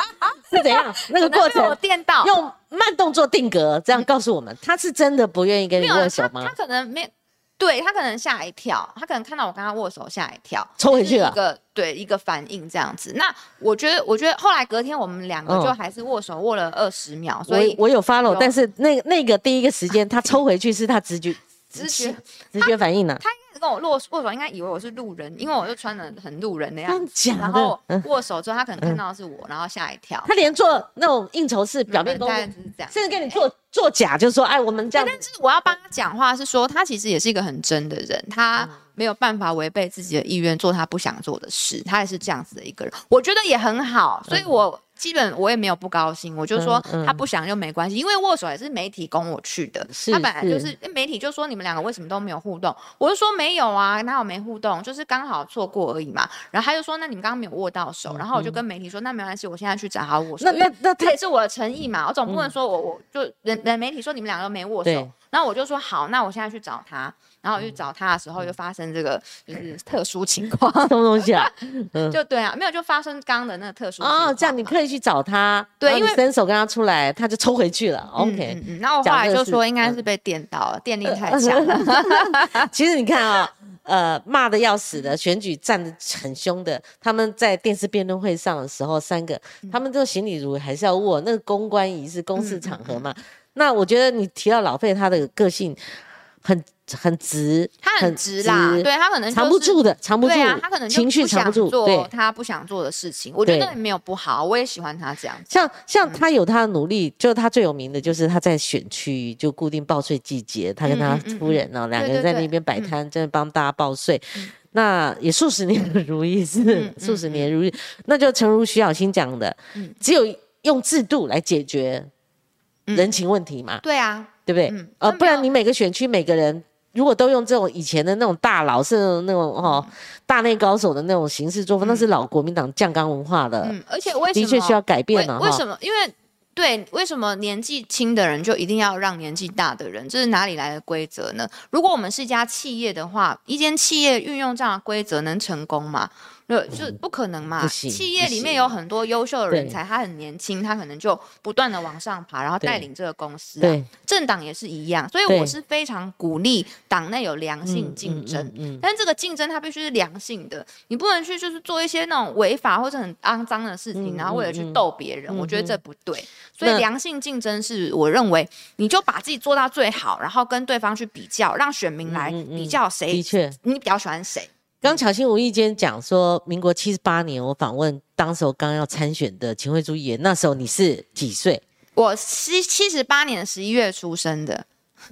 是怎样 那个过程，电到。用慢动作定格，这样告诉我们，他是真的不愿意跟你握手吗他他？可能没，对他可能吓一跳，他可能看到我跟他握手吓一跳，抽回去了一个对一个反应这样子。那我觉得，我觉得后来隔天我们两个嗯就还是握手握了二十秒，所我以我有 follow，有但是那那个第一个时间他抽回去是他直觉直觉直觉反应呢，他一开始跟我握握手，应该以为我是路人，因为我就穿的很路人的样子。然后？嗯握手之后，他可能看到是我，然后吓一跳。他连做那种应酬式表面嗯大功夫，概就是这样。甚至跟你做做假，就是说哎，我们这样但是我要帮他讲话，是说他其实也是一个很真的人，他嗯没有办法违背自己的意愿做他不想做的事，他也是这样子的一个人，我觉得也很好，所以我。基本我也没有不高兴，我就说他不想就没关系，因为握手也是媒体供我去的，是他本来就是是媒体就说你们两个为什么都没有互动，我就说没有啊，哪有没互动，就是刚好错过而已嘛。然后他就说那你们刚刚没有握到手，然后我就跟媒体说那没关系，我现在去找他握手。那那那他这也是我的诚意嘛，我总不能说我我就人人媒体说你们两个都没握手对，然后我就说好，那我现在去找他，然后我去找他的时候就发生这个就是特殊情况，什么东西啊？就对啊，没有就发生刚刚的那个特殊情况哦，这样你可以去找他，对因为伸手跟他出来，他就抽回去了。嗯 OK，然后我后来就是说应该嗯是被电到了，电力太强了 其实你看啊、呃，骂的要死的，选举站的很凶的，他们在电视辩论会上的时候，三个他们都行李如仪，还是要握，那个公关仪式、公事场合嘛。那我觉得你提到老费，他的个性很很直，他很直啦，对他可能藏不住的，藏不住，对啊，他可能情绪藏不住，做他不想做的事情。我觉得没有不好，我也喜欢他这样。像像他有他的努力，就他最有名的就是他在选区就固定报税季节，他跟他夫人呢两个人在那边摆摊，真的帮大家报税。那也数十年如意是数十年如意，那就诚如徐小新讲的，只有用制度来解决人情问题嘛？对啊，对不对？呃，不然你每个选区每个人如果都用这种以前的那种大佬是那种哦大内高手的那种形式作风，那是老国民党酱缸文化的，而且为什么的确需要改变了？为什么？因为。对，为什么年纪轻的人就一定要让年纪大的人？这是哪里来的规则呢？如果我们是一家企业的话，一间企业运用这样的规则能成功吗？呃，就不可能嘛！企业里面有很多优秀的人才，他很年轻，他可能就不断的往上爬，然后带领这个公司。对，政党也是一样，所以我是非常鼓励党内有良性竞争。嗯，但这个竞争它必须是良性的，你不能去就是做一些那种违法或者很肮脏的事情，然后为了去逗别人，我觉得这不对。所以良性竞争是我认为，你就把自己做到最好，然后跟对方去比较，让选民来比较谁，你比较喜欢谁。刚巧心无意间讲说，民国七十八年，我访问当时候刚要参选的秦惠珠议员，那时候你是几岁？我七七十八年十一月出生的，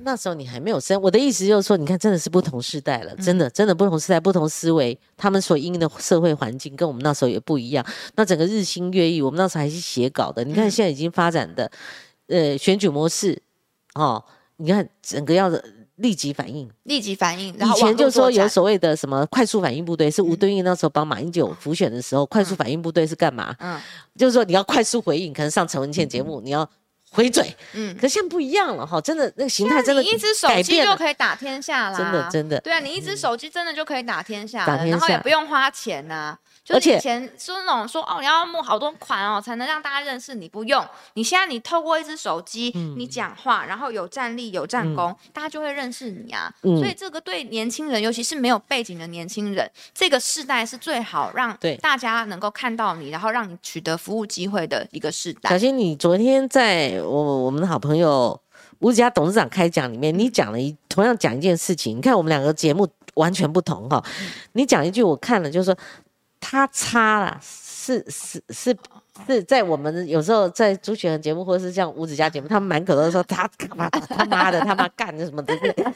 那时候你还没有生。我的意思就是说，你看，真的是不同时代了，真的，真的不同时代，不同思维，他们所应的社会环境跟我们那时候也不一样。那整个日新月异，我们那时候还是写稿的，你看现在已经发展的，呃，选举模式，哦，你看整个要的。立即反应，立即反应。以前就说有所谓的什么快速反应部队，是吴敦义那时候帮马英九浮选的时候，快速反应部队是干嘛？嗯，就是说你要快速回应，可能上陈文茜节目，你要回嘴。嗯，可现在不一样了哈，真的那个形态真的你一只手机就可以打天下啦，真的真的。对啊，你一只手机真的就可以打天下，然后也不用花钱呐。而且以前说那种说哦，你要募好多款哦，才能让大家认识你。不用，你现在你透过一只手机，你讲话，然后有战力、有战功，大家就会认识你啊。所以这个对年轻人，尤其是没有背景的年轻人，这个世代是最好让大家能够看到你，然后让你取得服务机会的一个世代。小新，你昨天在我我们的好朋友吴子嘉董事长开讲里面，你讲了一同样讲一件事情。你看我们两个节目完全不同哈。你讲一句，我看了就是说。他差了，是是是是在我们有时候在朱雪恒节目，或者是像吴子嘉节目，他们满口都说他他妈他妈的他妈干的什么的，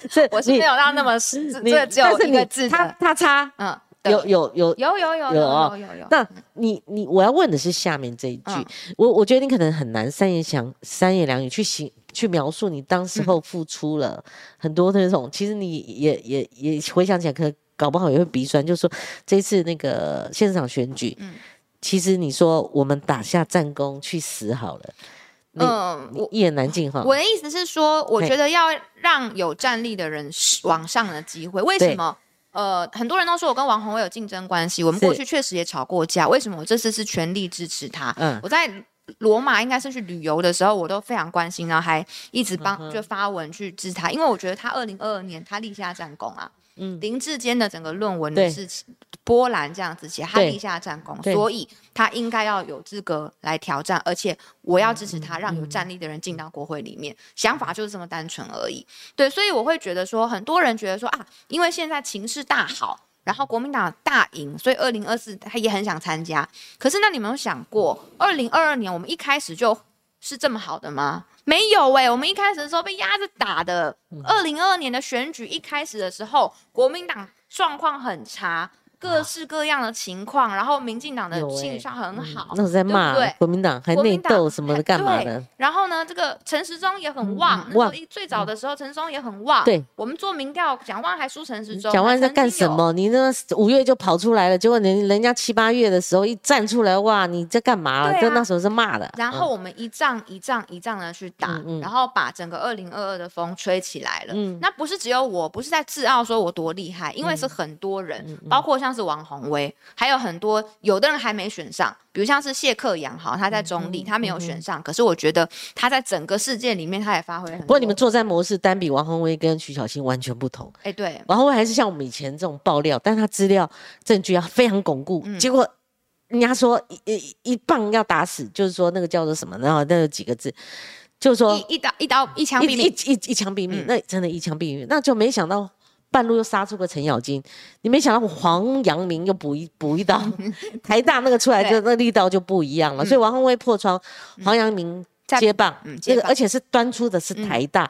是我是没有到那么实，这只有一个字，他他差，嗯，有有有有有有有有有。那你你我要问的是下面这一句，我我觉得你可能很难三言想三言两语去形去描述你当时候付出了很多的那种，其实你也也也回想起来可。搞不好也会鼻酸，就是说这次那个现场选举，嗯，其实你说我们打下战功去死好了，嗯，一言难尽哈。我的意思是说，我觉得要让有战力的人往上的机会。为什么？呃，很多人都说我跟王宏伟有竞争关系，我们过去确实也吵过架。为什么我这次是全力支持他？嗯，我在罗马应该是去旅游的时候，我都非常关心，然后还一直帮就发文去支持他，因为我觉得他二零二二年他立下战功啊。林志坚的整个论文的事情，波兰这样子写，他立下战功，所以他应该要有资格来挑战，而且我要支持他，让有战力的人进到国会里面。想法就是这么单纯而已。对，所以我会觉得说，很多人觉得说啊，因为现在情势大好，然后国民党大赢，所以二零二四他也很想参加。可是那你有没有想过，二零二二年我们一开始就是这么好的吗？没有哎，我们一开始的时候被压着打的。二零二二年的选举一开始的时候，国民党状况很差。各式各样的情况，然后民进党的形象很好，那是在骂国民党，还内斗什么的，干嘛的？然后呢，这个陈时中也很旺，旺最早的时候，陈时中也很旺。对，我们做民调，蒋万还输陈时中。蒋万在干什么？你那五月就跑出来了，结果人人家七八月的时候一站出来，哇，你在干嘛？就那时候是骂的。然后我们一仗一仗一仗的去打，然后把整个二零二二的风吹起来了。那不是只有我，不是在自傲说我多厉害，因为是很多人，包括像。是王宏威，还有很多有的人还没选上，比如像是谢克阳，好，他在中立，他没有选上，可是我觉得他在整个事件里面，他也发挥很。不过你们作战模式单比王宏威跟徐小新完全不同。哎，对，王宏威还是像我们以前这种爆料，但他资料证据要非常巩固，结果人家说一一棒要打死，就是说那个叫做什么，然后那有几个字。就是说一一刀一刀一枪一毙命。一一一枪毙命，嗯那真的一枪毙命，那就没想到半路又杀出个程咬金，你没想到黄阳明又补一补一刀，台大那个出来就那力道就不一样了，所以王宏威破窗，黄阳明接棒，这个而且是端出的是台大。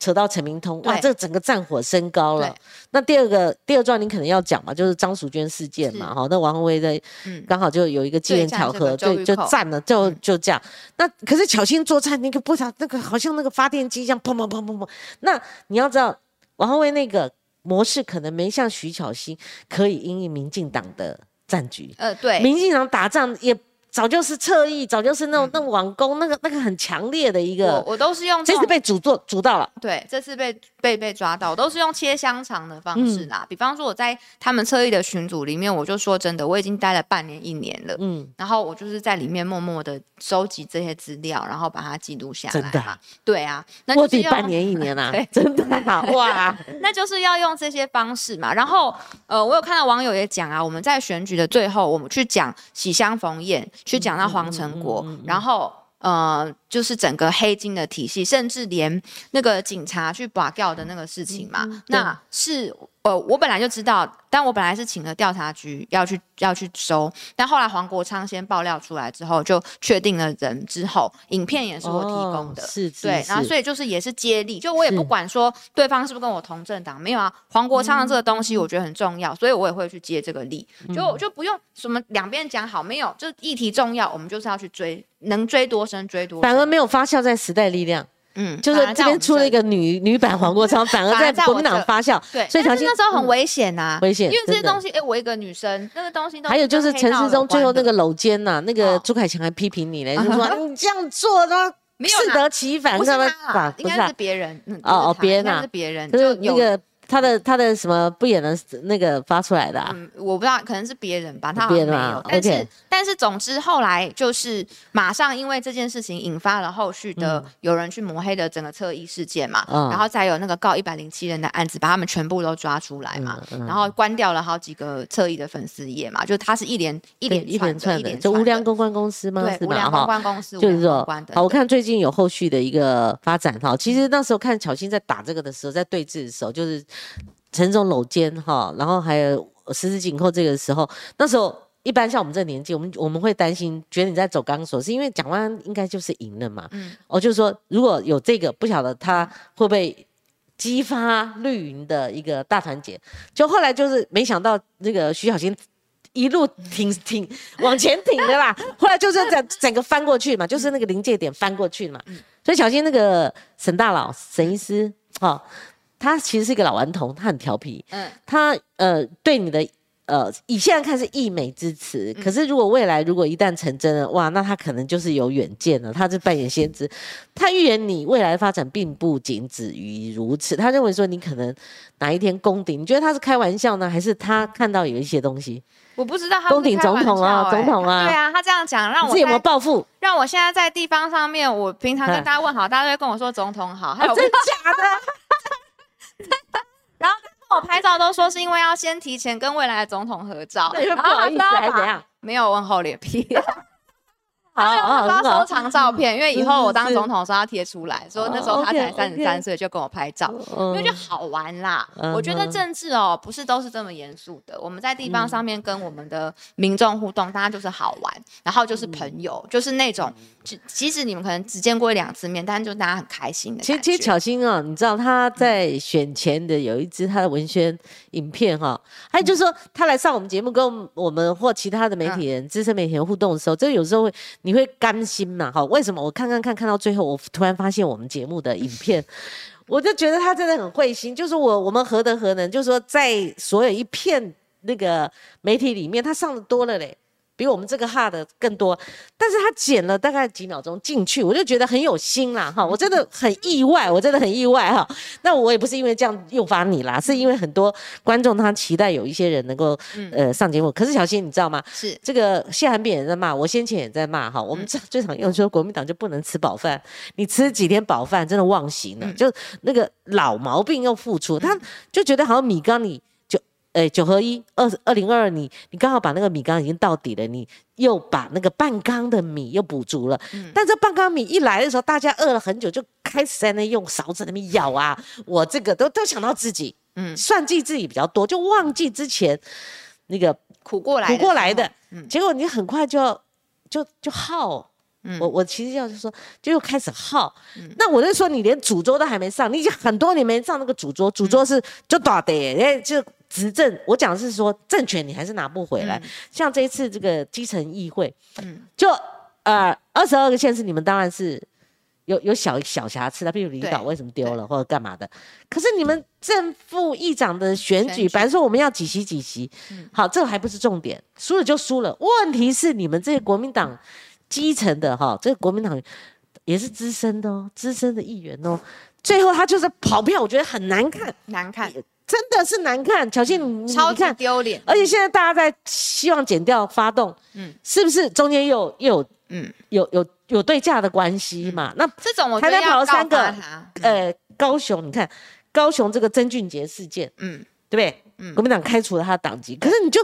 扯到陈明通，哇，这个整个战火升高了。那第二个第二段你可能要讲嘛，就是张淑娟事件嘛，是。哈，那王宏威的嗯。刚好就有一个机缘巧合，对，就站了，就嗯。就这样。那可是巧心做菜，那个不晓那个好像那个发电机一样砰砰砰砰砰。那你要知道，王宏威那个模式可能没像徐巧芯可以因应民进党的战局，呃，对，民进党打仗也早就是侧翼，早就是那种那种网攻，那个那个很强烈的一个，我都是用这次被主做主到了。对，这次被被被抓到，我都是用切香肠的方式嗯啦。比方说我在他们侧翼的群组里面，我就说真的，我已经待了半年一年了。嗯，然后我就是在里面默默的收集这些资料，然后把它记录下真的。对啊，那卧就是半年一年啊 对，真的啊 哇！那就是要用这些方式嘛。然后，呃，我有看到网友也讲啊，我们在选举的最后，我们去讲喜相逢宴，去讲到黄成国，然后。呃，就是整个黑金的体系，甚至连那个警察去拔掉的那个事情嘛，那是呃，我本来就知道，但我本来是请了调查局要去要去收，但后来黄国昌先爆料出来之后，就确定了人之后，影片也是我提供的，哦是是对，然后所以就是也是接力，就我也不管说对方是不是跟我同政党，没有啊，黄国昌的这个东西我觉得很重要，所以我也会去接这个力，嗯。就就不用什么两边讲好，没有，就是议题重要，我们就是要去追，能追多深追多深，反而没有发酵在时代力量，嗯，就是这边出了一个女女版黄国昌，反而在国民党发酵。对，所以条件那时候很嗯。危险呐、危险因为这些东西，哎，我一个女生，那个东西都还有就是陈世忠最后那个搂肩呐，那个哦。朱凯强还批评你嘞，就说你这样做都没有适得其反，不是他，应该不是别人，嗯，哦哦别人啊。是别人，就是那个他的他的什么不演的那个发出来的啊，嗯，我不知道，可能是别人吧，他好像没有。但是但是总之后来就是马上因为这件事情引发了后续的有人去抹黑的整个侧翼事件嘛，嗯然后再有那个告一百零七人的案子，把他们全部都抓出来嘛，嗯嗯然后关掉了好几个侧翼的粉丝页嘛，就他是一连一连一连串一连串就无良公关公司吗？对无良公。关公司，无就是好，我看最近有后续的一个发展哈。其实那时候看巧心在打这个的时候，在对峙的时候，就是陈总搂肩哈，然后还有十指紧扣这个时候，那时候一般像我们这个年纪，我们我们会担心，觉得你在走钢索，是因为蒋万安应该就是赢了嘛。嗯哦，就是说如果有这个，不晓得他会不会激发绿营的一个大团结。就后来就是没想到那个徐小新一路挺挺往前挺的啦，后来就是整整个翻过去嘛，就是那个临界点翻过去嘛。所以小心那个沈大佬沈医师，哦，他其实是一个老顽童，他很调皮，嗯他呃对你的。呃，以现在看是溢美之词，可是如果未来如果一旦成真了，哇，那他可能就是有远见了，他是扮演先知，他预言你未来的发展并不仅止于如此，他认为说你可能哪一天攻顶，你觉得他是开玩笑呢，还是他看到有一些东西？我不知道他攻顶总统啊总统啊对啊，他这样讲让我你自己有没有在抱负？让我现在在地方上面，我平常跟嗯大家问好，大家都会跟我说总统好，还有啊真假的？我拍照都说是因为要先提前跟未来的总统合照 不好意思还怎样？没有问厚脸皮，好好他很好说收藏照片，因为以后我当总统的时候要贴出来，说那时候他才三十三岁就跟我拍照。因为就好玩啦，嗯我觉得嗯政治哦，不是都是这么严肃的。我们在地方上面跟我们的民众互动，大家就是好玩，然后就是朋友，就是那种，即即使你们可能只见过一两次面，但是就大家很开心的。其实其实巧心啊，你知道他在选前的有一支他的文宣影片哈、还有就是说他来上我们节目跟我们或其他的媒体人、资深媒体人互动的时候，这有时候会你会甘心嘛哈？为什么？我看看看看到最后，我突然发现我们节目的影片。我就觉得他真的很会心，就是我我们何德何能，就是说在所有一片那个媒体里面，他上的多了嘞，比我们这个哈的更多。但是他剪了大概几秒钟进去，我就觉得很有心啦哈，我真的很意外，我真的很意外哈。那我也不是因为这样诱发你啦，是因为很多观众他期待有一些人能够、呃上节目。可是小新你知道吗？是这个谢寒扁也在骂，我先前也在骂哈。我们最最常用说国民党就不能吃饱饭，你吃几天饱饭真的忘形了，就那个老毛病又复出，他就觉得好像米缸里就诶九合一二二零二二，你你刚好把那个米缸已经到底了，你又把那个半缸的米又补足了。但这半缸米一来的时候，大家饿了很久，就开始在那用勺子那边舀啊，我这个都都想到自己，嗯，算计自己比较多，就忘记之前那个苦过来苦过来的，嗯结果你很快就要就就耗。嗯我我其实要是说，就又开始耗。那我就说，你连主桌都还没上，你已经很多年没上那个主桌，主桌是就打的耶，因为就执政。我讲的是说政权你还是拿不回来。像这一次这个基层议会，嗯就呃二十二个县市，你们当然是有有小小瑕疵的，比如离岛对为什么丢了或者干嘛的。可是你们正副议长的选举，选举本来说我们要几席几席，好，这个还不是重点，输了就输了。问题是你们这些国民党基层的哈，这个国民党也是资深的哦，资深的议员哦，最后他就是跑票，我觉得很难看，难看，真的是难看。巧信，你超看，丢脸。而且现在大家在希望减掉发动，嗯嗯，是不是中间又有又有嗯，有有有对价的关系嘛？那这种我觉台南跑了三个。呃，高雄，你看高雄这个曾俊杰事件，嗯，对不对？国民党开除了他的党籍，可是你就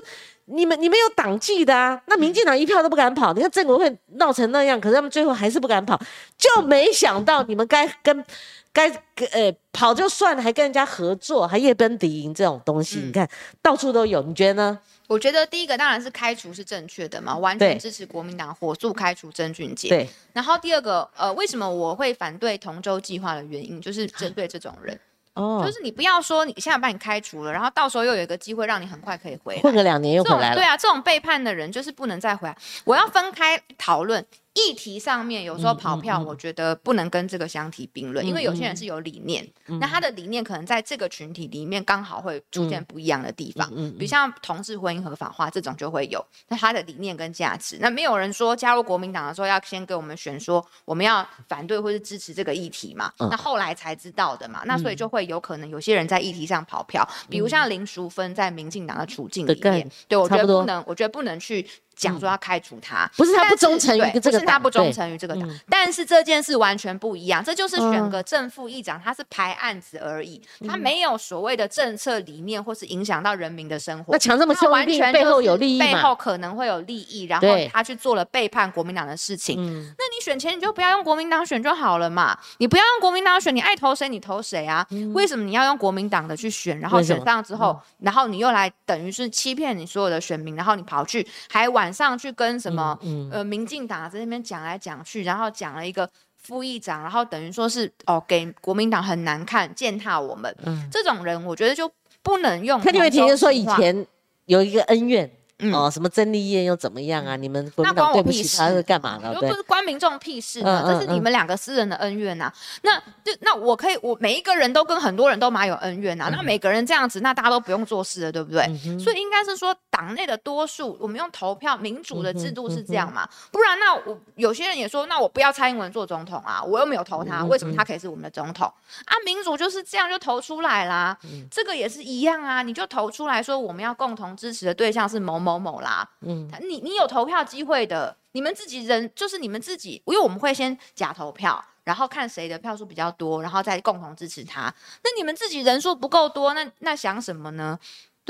你们你们有党纪的啊，那民进党一票都不敢跑，你看郑国会闹成那样，可是他们最后还是不敢跑，就没想到你们该跟该呃跑就算了，还跟人家合作，还夜奔敌营这种东西，你看到处都有，你觉得呢？我觉得第一个当然是开除是正确的嘛，完全支持国民党火速开除曾俊杰。对，然后第二个，呃，为什么我会反对同舟计划的原因，就是针对这种人，哦就，是你不要说你现在把你开除了，然后到时候又有一个机会让你很快可以回来。混个两年又回来了，对啊，这种背叛的人就是不能再回来。我要分开讨论议题上面，有时嗯候跑票，我觉得不能跟这个相提并论，因为有些人是有理念，嗯。那他的理念可能在这个群体里面刚好会出现不一样的地方。嗯比如像同志婚姻合法化这种就会有，那他的理念跟价值，那没有人说加入国民党的时候要先给我们选说我们要反对或是支持这个议题嘛，嗯。那后来才知道的嘛，那所以就会有可能有些人在议题上跑票，比如像林淑芬在民进党的处境里对面，对我觉得不能，我觉得不能去。讲说要开除他，不是他不忠诚于这个党不是他不忠诚于这个党嗯，但是这件事完全不一样，这就是选嗯个正副议长，他是排案子而已，他没有所谓的政策理念或是影响到人民的生活那。强这么他凶，一定完全背后有利益背后？可能会有利益，然后他去做了背叛国民党的事情。嗯，那你选前你就不要用国民党选就好了嘛，你不要用国民党选，你爱投谁你投谁啊？为什么你要用国民党的去选，然后选上之后，然后你又来等于是欺骗你所有的选民，然后你跑去还晚上去跟什么、嗯呃民进党在那边讲来讲去，然后讲了一个。副议长，然后等于说是哦，给国民党很难看，践踏我们、嗯这种人，我觉得就不能用。他就会提出说以前有一个恩怨。嗯哦，什么曾丽燕又怎么样啊？你们国民那关我党对不屁事起他是干嘛了？对又不，是关民众屁事呢，嗯嗯这是你们两个私人的恩怨呐、那就那我可以，我每一个人都跟很多人都蛮有恩怨呐、嗯那每个人这样子，那大家都不用做事了，对不对？所以应该是说，党内的多数，我们用投票民主的制度是这样嘛？不然那我有些人也说，那我不要蔡英文做总统啊，我又没有投嗯他，为什么他可以是我们的总统啊？民主就是这样就投出来啦，嗯这个也是一样啊，你就投出来说我们要共同支持的对象是某某某某啦，嗯你你有投票机会的，你们自己人就是你们自己，因为我们会先假投票，然后看谁的票数比较多，然后再共同支持他。那你们自己人数不够多，那那想什么呢？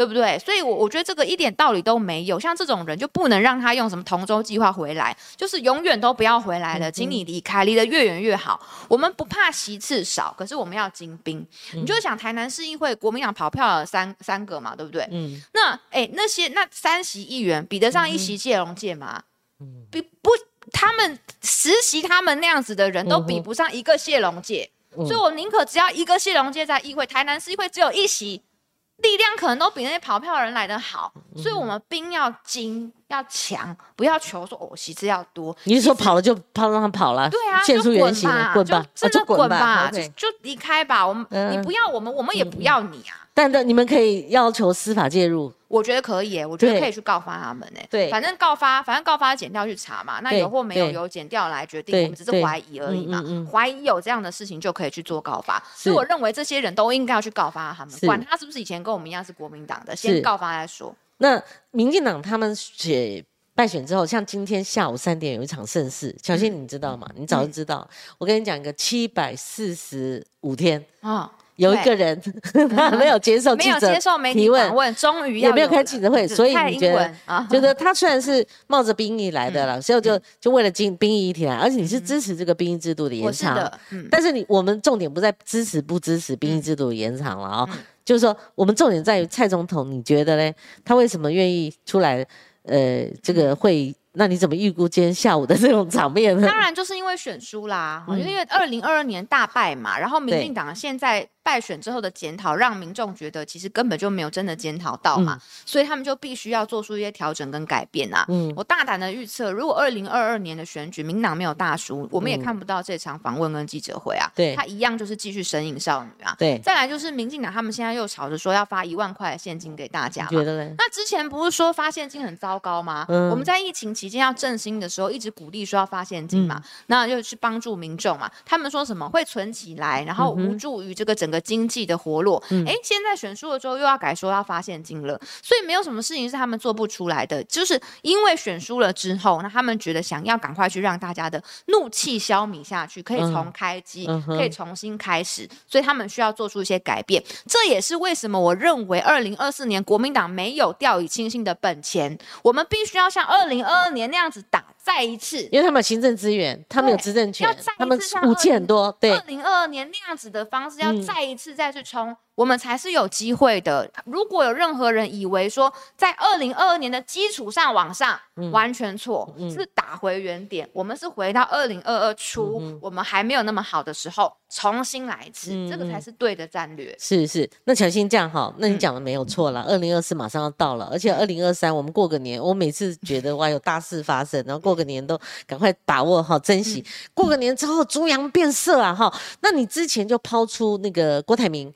对不对？所以我，我觉得这个一点道理都没有。像这种人就不能让他用什么同舟计划回来，就是永远都不要回来了，请你离开，离得越远越好。我们不怕席次少，可是我们要精兵。你就想台南市议会国民党跑票了三三个嘛，对不对？嗯，那哎，那些那三席议员比得上一席谢龙介吗？比不，他们实习他们那样子的人都比不上一个谢龙介，嗯所以我宁可只要一个谢龙介在议会，台南市议会只有一席，力量可能都比那些跑票的人来得好，嗯所以我们兵要精要强，不要求说哦席次要多。你是说跑了就跑让他跑了？对啊，现就出原形了，吧，就滚吧，啊真的滚吧，就就离开吧。我们嗯你不要我们，我们也不要你啊。但但你们可以要求司法介入，我觉得可以耶，我觉得可以去告发他们哎。对反正告发，反正告发检调去查嘛，那有或没有对由检调来决定，我们只是对怀疑而已嘛。怀疑有这样的事情就可以去做告发，所以我认为这些人都应该要去告发他们，管他是不是以前跟我们一样是国民党的，先告发再说。那民进党他们写败选之后，像今天下午三点有一场盛事，小新你知道吗？你早就知道。我跟你讲一个七百四十五天，啊，有一个人他 没有接受记者提问终于也没有开记者会，所以你觉得 觉得他虽然是冒着兵役来的了，所以就就为了进兵役一体来，而且你是嗯。支持这个兵役制度的延长，但是你我们重点不在支持不支持兵役制度的延长了啊、嗯就是说我们重点在于蔡总统，你觉得呢？他为什么愿意出来？呃，这个会，那你怎么预估今天下午的这种场面呢？当然就是因为选输啦，嗯因为二零二二年大败嘛，然后民进党现在败选之后的检讨，让民众觉得其实根本就没有真的检讨到嘛，所以他们就必须要做出一些调整跟改变啊。嗯我大胆的预测，如果二零二二年的选举民党没有大输，我们也看不到这场访问跟记者会啊，嗯对他一样就是继续神隐少女啊。对，再来就是民进党他们现在又吵着说要发一万块的现金给大家觉得嘞？那之前不是说发现金很糟糕吗？嗯我们在疫情期间要振兴的时候，一直鼓励说要发现金嗯嘛，那就去帮助民众嘛。他们说什么会存起来，然后无助于这个整个经济的活络。哎、现在选输了之后又要改说要发现金了，所以没有什么事情是他们做不出来的，就是因为选输了之后，那他们觉得想要赶快去让大家的怒气消弭下去，可以嗯重开机，嗯可以重新开始，所以他们需要做出一些改变。这也是为什么我认为二零二四年国民党没有掉以轻心的本钱，我们必须要像二零二二年那样子打再一次。因为他们有行政资源，他们有执政权他们武器很多，对二，零二二年那样子的方式，要嗯再一次再去冲，我们才是有机会的。如果有任何人以为说在二零二二年的基础上往上，嗯完全错，是打回原点。我们是回到二零二二初，我们还没有那么好的时候，重新来一次，嗯这个才是对的战略。是是，那小新这样哈，那你嗯讲的没有错了。二零二四马上要到了，而且二零二三我们过个年，我每次觉得哇有大事发生，然后过个年都赶快把握哈，珍惜。嗯过个年之后猪羊变色啊哈，那你之前就抛出那个郭台铭。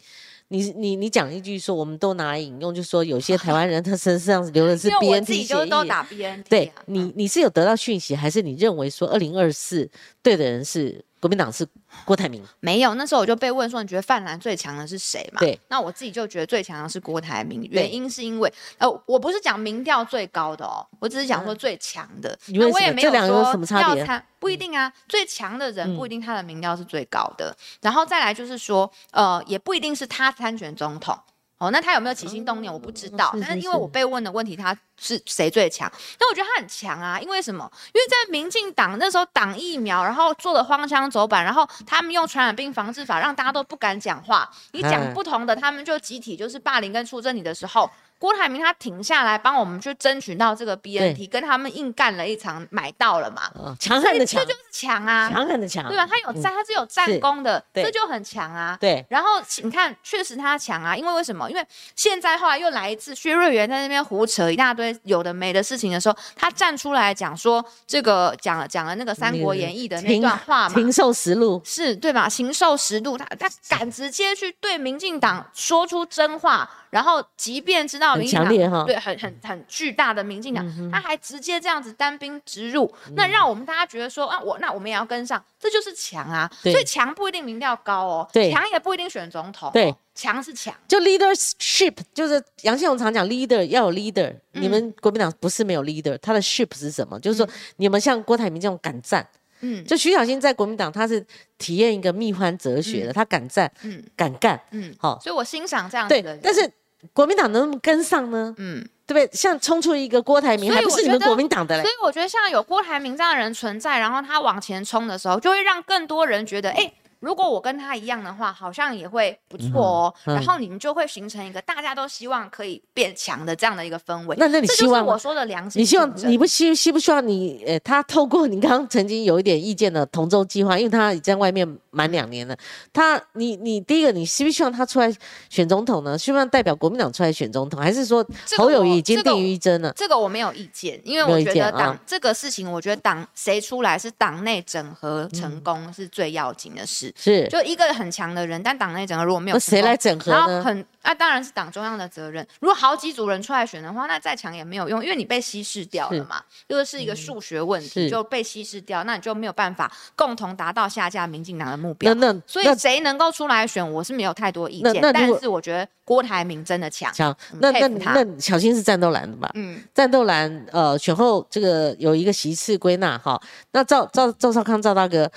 你你你讲一句说，我们都拿来引用，就说有些台湾人他身上留的是 因为我自 BNT 己协议，就都打 BNT，对啊你你是有得到讯息，还是你认为说二零二四对的人是国民党是郭台铭？没有，那时候我就被问说，你觉得泛蓝最强的是谁嘛？对，那我自己就觉得最强的是郭台铭，原因是因为呃，我不是讲民调最高的哦，我只是讲说最强的。那我也没有说什么差别嗯要参，不一定啊。最强的人不一定他的民调是最高的，然后再来就是说，呃，也不一定是他参选总统。哦，那他有没有起心动念，我不知道。是是但是因为我被问的问题，他是谁最强？但我觉得他很强啊，因为什么？因为在民进党那时候挡疫苗，然后做的荒腔走板，然后他们用传染病防治法让大家都不敢讲话。你讲嗯不同的，他们就集体就是霸凌跟出征你的时候，郭台铭他停下来帮我们去争取到这个 BNT，跟他们硬干了一场，买到了嘛。啊，强悍的强这就，是强啊，强悍的强，对吧？他有嗯战，他是有战功的，这就很强啊。对，然后你看，确实他强啊，因为为什么？因为现在后来又来一次，薛瑞元在那边胡扯一大堆有的没的事情的时候，他站出来讲说这个讲了讲了那个《三国演义》的那段话嘛。禽兽实录，是对吧？禽兽食禄，他他敢直接去对民进党说出真话，然后即便知道很民进党强烈哈。对很很很巨大的民进党，嗯他还直接这样子单兵直入，那让我们大家觉得说啊，我那我们也要跟上，这就是强啊。所以强不一定民调高哦，对强也不一定选总统、哦，对，强是强。就 leadership，就是杨宪荣常讲 leader 要有 leader，、你嗯。们国民党不是没有 leader，他的 ship 是什么？就是说你们像郭台铭这种敢战，嗯。就徐小新在国民党他是体验一个蜜獾哲学的，他敢战，嗯。敢干，嗯，好、所以我欣赏这样的人。，但是国民党能不能跟上呢？嗯，对不对？像冲出一个郭台铭，还不是你们国民党的嘞所？以我觉得像有郭台铭这样的人存在，然后他往前冲的时候，就会让更多人觉得，哎、如果我跟他一样的话，好像也会不错哦。嗯嗯然后你们就会形成一个大家都希望可以变强的这样的一个氛围。那那你希望？我说的良心你希望你不希希不希望你呃，他透过你刚刚曾经有一点意见的同舟计划，因为他已经在外面满两年了，他你你第一个你希不希望他出来选总统呢？希望代表国民党出来选总统，还是说侯友谊已经这个定于一针了？这个我没有意见，因为我觉得党、这个事情，我觉得党谁出来是党内整合成功是最要紧的事。是，就一个很强的人，但党内整个如果没有那谁来整合然后？很那、当然是党中央的责任。如果好几组人出来选的话，那再强也没有用，因为你被稀释掉了嘛，这个是一个数学问题，嗯就被稀释掉，那你就没有办法共同达到下架民进党的目标那。那所以谁能够出来选，我是没有太多意见，但是我觉得郭台铭真的强。强，那那那小新是战斗蓝的吧？嗯，战斗蓝呃选后这个有一个席次归纳哈，那赵赵赵少康赵大哥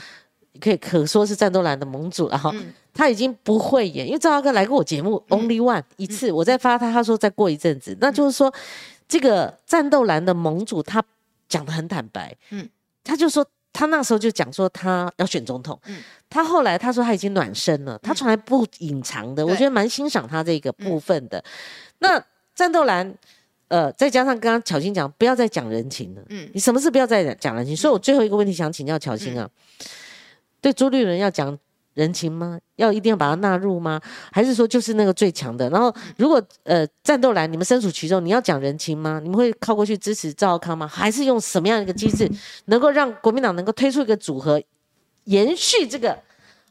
可以可说是战斗蓝的盟主了哈。嗯他已经不会演，因为赵大哥来过我节目、Only One 一次，我再发他，他说再过一阵子，那就是说这个战斗蓝的盟主他讲的很坦白，嗯嗯，他就说他那时候就讲说他要选总统，嗯嗯，他后来他说他已经暖身了，他从来不隐藏的，我觉得蛮欣赏他这个部分的。那战斗蓝。呃，再加上刚刚巧心讲，不要再讲人情了。嗯嗯，你什么事不要再讲人情。所以我最后一个问题想请教巧心啊，对朱立伦要讲人情吗？要一定要把它纳入吗？还是说就是那个最强的？然后如果呃战斗蓝你们身处其中，你要讲人情吗？你们会靠过去支持赵康吗？还是用什么样的一个机制，能够让国民党能够推出一个组合，延续这个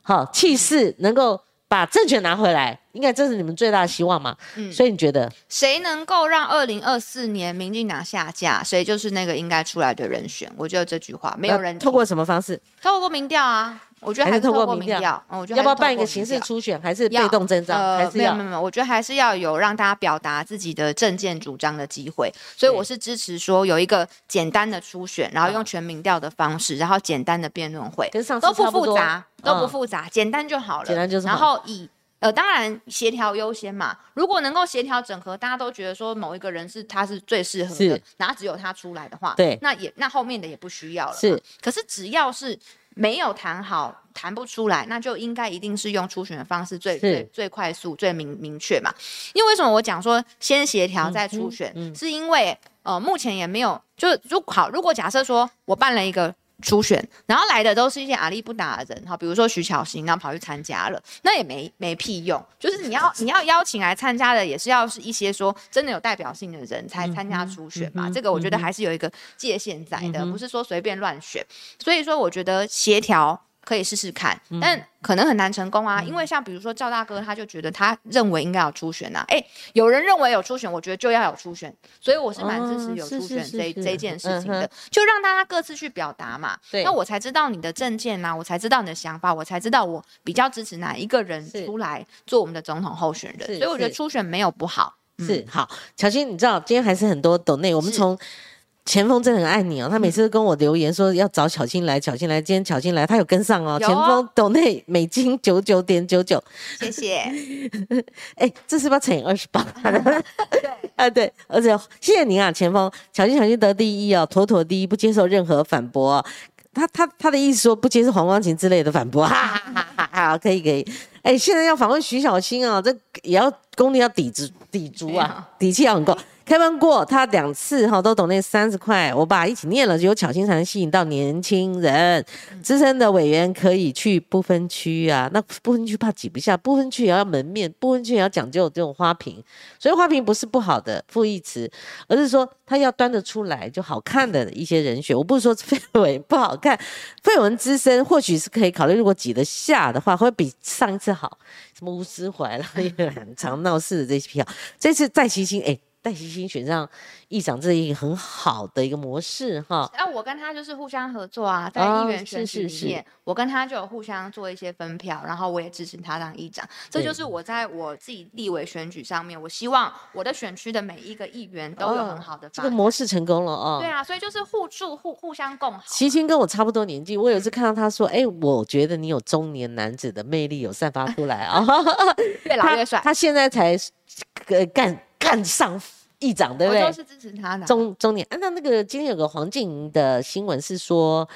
好气势，能够把政权拿回来？应该这是你们最大的希望嘛？嗯所以你觉得谁能够让二零二四年民进党下架，谁就是那个应该出来的人选。我觉得这句话没有人呃透过什么方式？透过民调啊，我觉得还是透过民调。嗯，我觉得要不要办一个形式初选，还是被要动征召？呃还，是要没有没有，我觉得还是要有让大家表达自己的政见主张的机会，所以我是支持说有一个简单的初选，然后用全民调的方式，然后简单的辩论会，跟上次都不复杂，都不嗯复杂，简单就好了。简单就是然好后以呃，当然协调优先嘛。如果能够协调整合，大家都觉得说某一个人是他是最适合的，然后只有他出来的话，对那也那后面的也不需要了。是可是只要是没有谈好、谈不出来，那就应该一定是用初选的方式最最最快速、最明明确嘛。因为为什么我讲说先协调再初选，嗯是因为呃目前也没有，就是如好，如果假设说我办了一个。初选，然后来的都是一些阿力不打的人，哈，比如说徐巧芯，然后跑去参加了，那也没没屁用。就是你要你要邀请来参加的，也是要是一些说真的有代表性的人才参加初选嘛。嗯嗯这个我觉得还是有一个界限在的，嗯不是说随便乱选。所以说，我觉得协调可以试试看，嗯。但可能很难成功啊。因为像比如说赵大哥，他就觉得他认为应该有初选呐、啊，哎，有人认为有初选，我觉得就要有初选，所以我是蛮支持有初选这、这件事情的。嗯，就让大家各自去表达嘛。对。那我才知道你的政见呐、我才知道你的想法，我才知道我比较支持哪一个人出来做我们的总统候选人。是所以我觉得初选没有不好。是好，乔欣，你知道今天还是很多抖内，我们从前锋真的很爱你哦，他每次都跟我留言说要找巧欣来，巧欣来，今天巧欣来，他有跟上哦。前锋抖内美金九九点九九，谢谢。哎，这是不是要乘以二十八？对，啊，对，而且谢谢您啊，前锋，巧欣巧欣得第一哦，妥妥第一，不接受任何反驳、哦。他他他的意思说不接受黄光琴之类的反驳，哈哈哈哈哈，可以可以。哎，现在要访问徐小新啊，这也要功力要抵足抵足啊，底气要很够。开班过他两次哈，都懂那三十块，我把一起念了，只有巧心才能吸引到年轻人。资深的委员可以去不分区啊，那不分区怕挤不下，不分区也要门面，不分区也要讲究这种花瓶。所以花瓶不是不好的负义词，而是说他要端得出来就好看的一些人选。我不是说费伟不好看，费文资深或许是可以考虑，如果挤得下的话，会比上一次好。什么吴思怀啦，也很常闹事的这些票，这次戴奇星哎。戴奇星选上议长，这一个很好的一个模式哈。那、我跟他就是互相合作啊，在哦议员选举里面，我跟他就有互相做一些分票，然后我也支持他当议长。这就是我在我自己立委选举上面，我希望我的选区的每一个议员都有很好的这。个模式成功了哦。对啊，所以就是互助、互互相共好。齐青跟我差不多年纪，我有一次看到他说：“哎、我觉得你有中年男子的魅力有散发出来啊。越老越帅，他现在才呃干干上议长，对不对？我都是支持他的啊。中中年。啊，那那个今天有个黄静莹的新闻是说，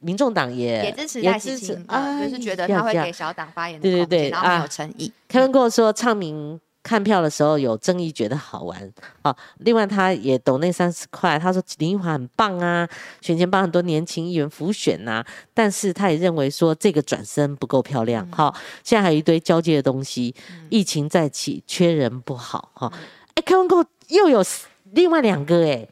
民众党也也支持戴喜支持清，啊，就是觉得他会给小党发言的对对空间，对然后很啊有诚意。凯文跟我说，唱名看票的时候有争议，觉得好玩啊。另外，他也抖那三十块，他说林奕华很棒啊，选前帮很多年轻议员辅选呐、但是他也认为说这个转身不够漂亮。好、现在还有一堆交接的东西，疫情再起，缺人不好哈。哎、凯文跟我又有另外两个哎、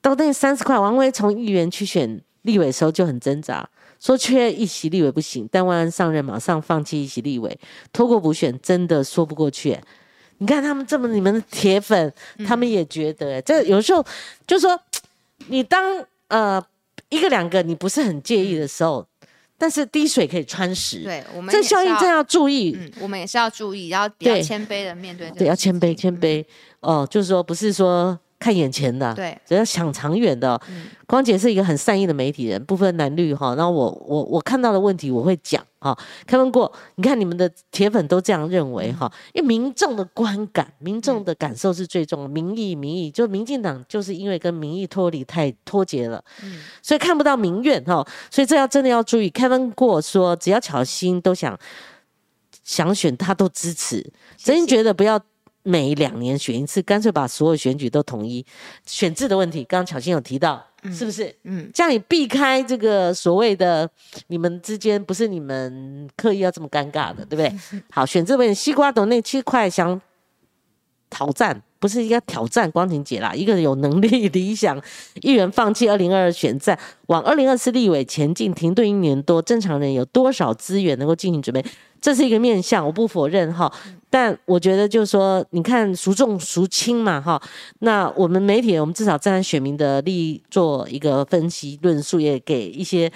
都那三十块，王威从议员去选立委的时候就很挣扎。说缺一席立委不行，但万安上任马上放弃一席立委，拖过补选真的说不过去、欸。你看他们这么你们的铁粉，他们也觉得、欸，这有时候就说你当呃一个两个你不是很介意的时候，但是滴水可以穿石，对我们这效应真要注意，嗯，我们也是要注意，要比较对。谦卑的面对这个对，要事谦卑情。谦卑。哦，就是说不是说看眼前的，对，只要想长远的哦。嗯光姐是一个很善意的媒体人，不分蓝绿哈。然后我我我看到的问题我会讲哈。看问过，你看你们的铁粉都这样认为哈，因为民众的观感、民众的感受是最重要的，民意民意，就民进党就是因为跟民意脱离太脱节了，嗯所以看不到民怨哈。所以这要真的要注意。Kevin 过说，只要巧心都想想选，他都支持。真心觉得不要每两年选一次，干脆把所有选举都统一。选制的问题，刚刚巧心有提到，是不是？嗯，这样你避开这个所谓的你们之间不是你们刻意要这么尴尬的，对不对？好，选这问西瓜斗那七块想挑战，不是应该挑战光庭姐啦？一个有能力、理想，议员放弃二零二二选战，往二零二四立委前进，停顿一年多，正常人有多少资源能够进行准备？这是一个面相，我不否认哈。但我觉得就是说，你看孰重孰轻嘛哈。那我们媒体，我们至少站在选民的利益做一个分析论述，也给一些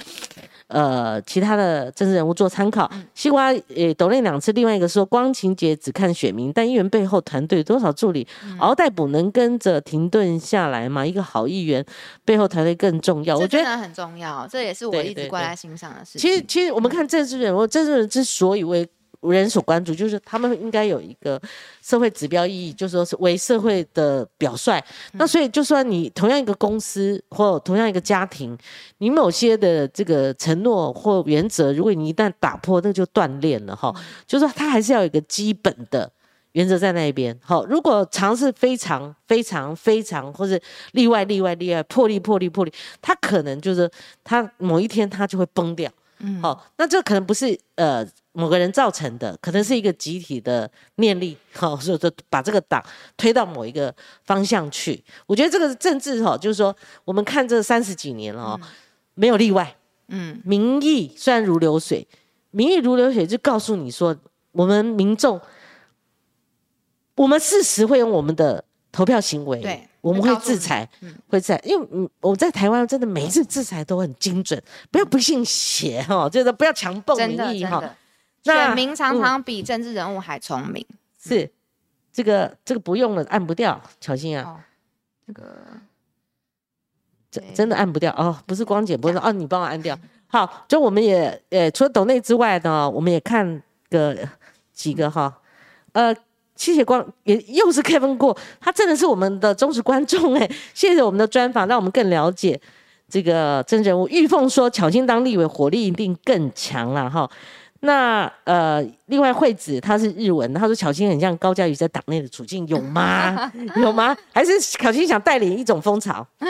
呃其他的政治人物做参考。西瓜也抖了两次，另外一个说光情节只看选民，但议员背后团队多少助理，敖代补能跟着停顿下来吗？一个好议员背后团队更重要。我觉得很重要，这也是我一直挂在心上的事情。其实，其实我们看政治人物，政治人之所以为人所关注，就是他们应该有一个社会指标意义，就说是为社会的表率。那所以，就算你同样一个公司或同样一个家庭，你某些的这个承诺或原则，如果你一旦打破，那就断裂了哈。就是说，它还是要有一个基本的。原则在那一边，好，如果尝试非常非常非常，或是例外例外例外破例破例破例，他可能就是他某一天他就会崩掉。嗯，好、那这可能不是呃某个人造成的，可能是一个集体的念力，哈、所以说把这个党推到某一个方向去。我觉得这个政治哈、就是说我们看这三十几年了哦，没有例外，嗯，民意虽然如流水，民意如流水就告诉你说，我们民众，我们事实会用我们的投票行为，对我们会制裁，嗯。会制裁，因为嗯，我在台湾真的每一次制裁都很精准，不要不信邪哈，就是不要强蹦民意哈，选民常嗯常比政治人物还聪明。是这个这个不用了，按不掉，巧心啊，哦，这个真真的按不掉哦，不是光姐，不是哦，你帮我按掉。好，就我们也呃，除了抖内之外呢，我们也看个几个哈，呃，谢谢光，也又是 Kevin 过，他真的是我们的忠实观众哎，谢谢我们的专访，让我们更了解这个真人物。玉凤说，巧心当立委火力一定更强了哈。那呃，另外惠子她是日文，她说巧心很像高嘉瑜在党内的处境，有吗？有吗？还是巧心想带领一种风潮？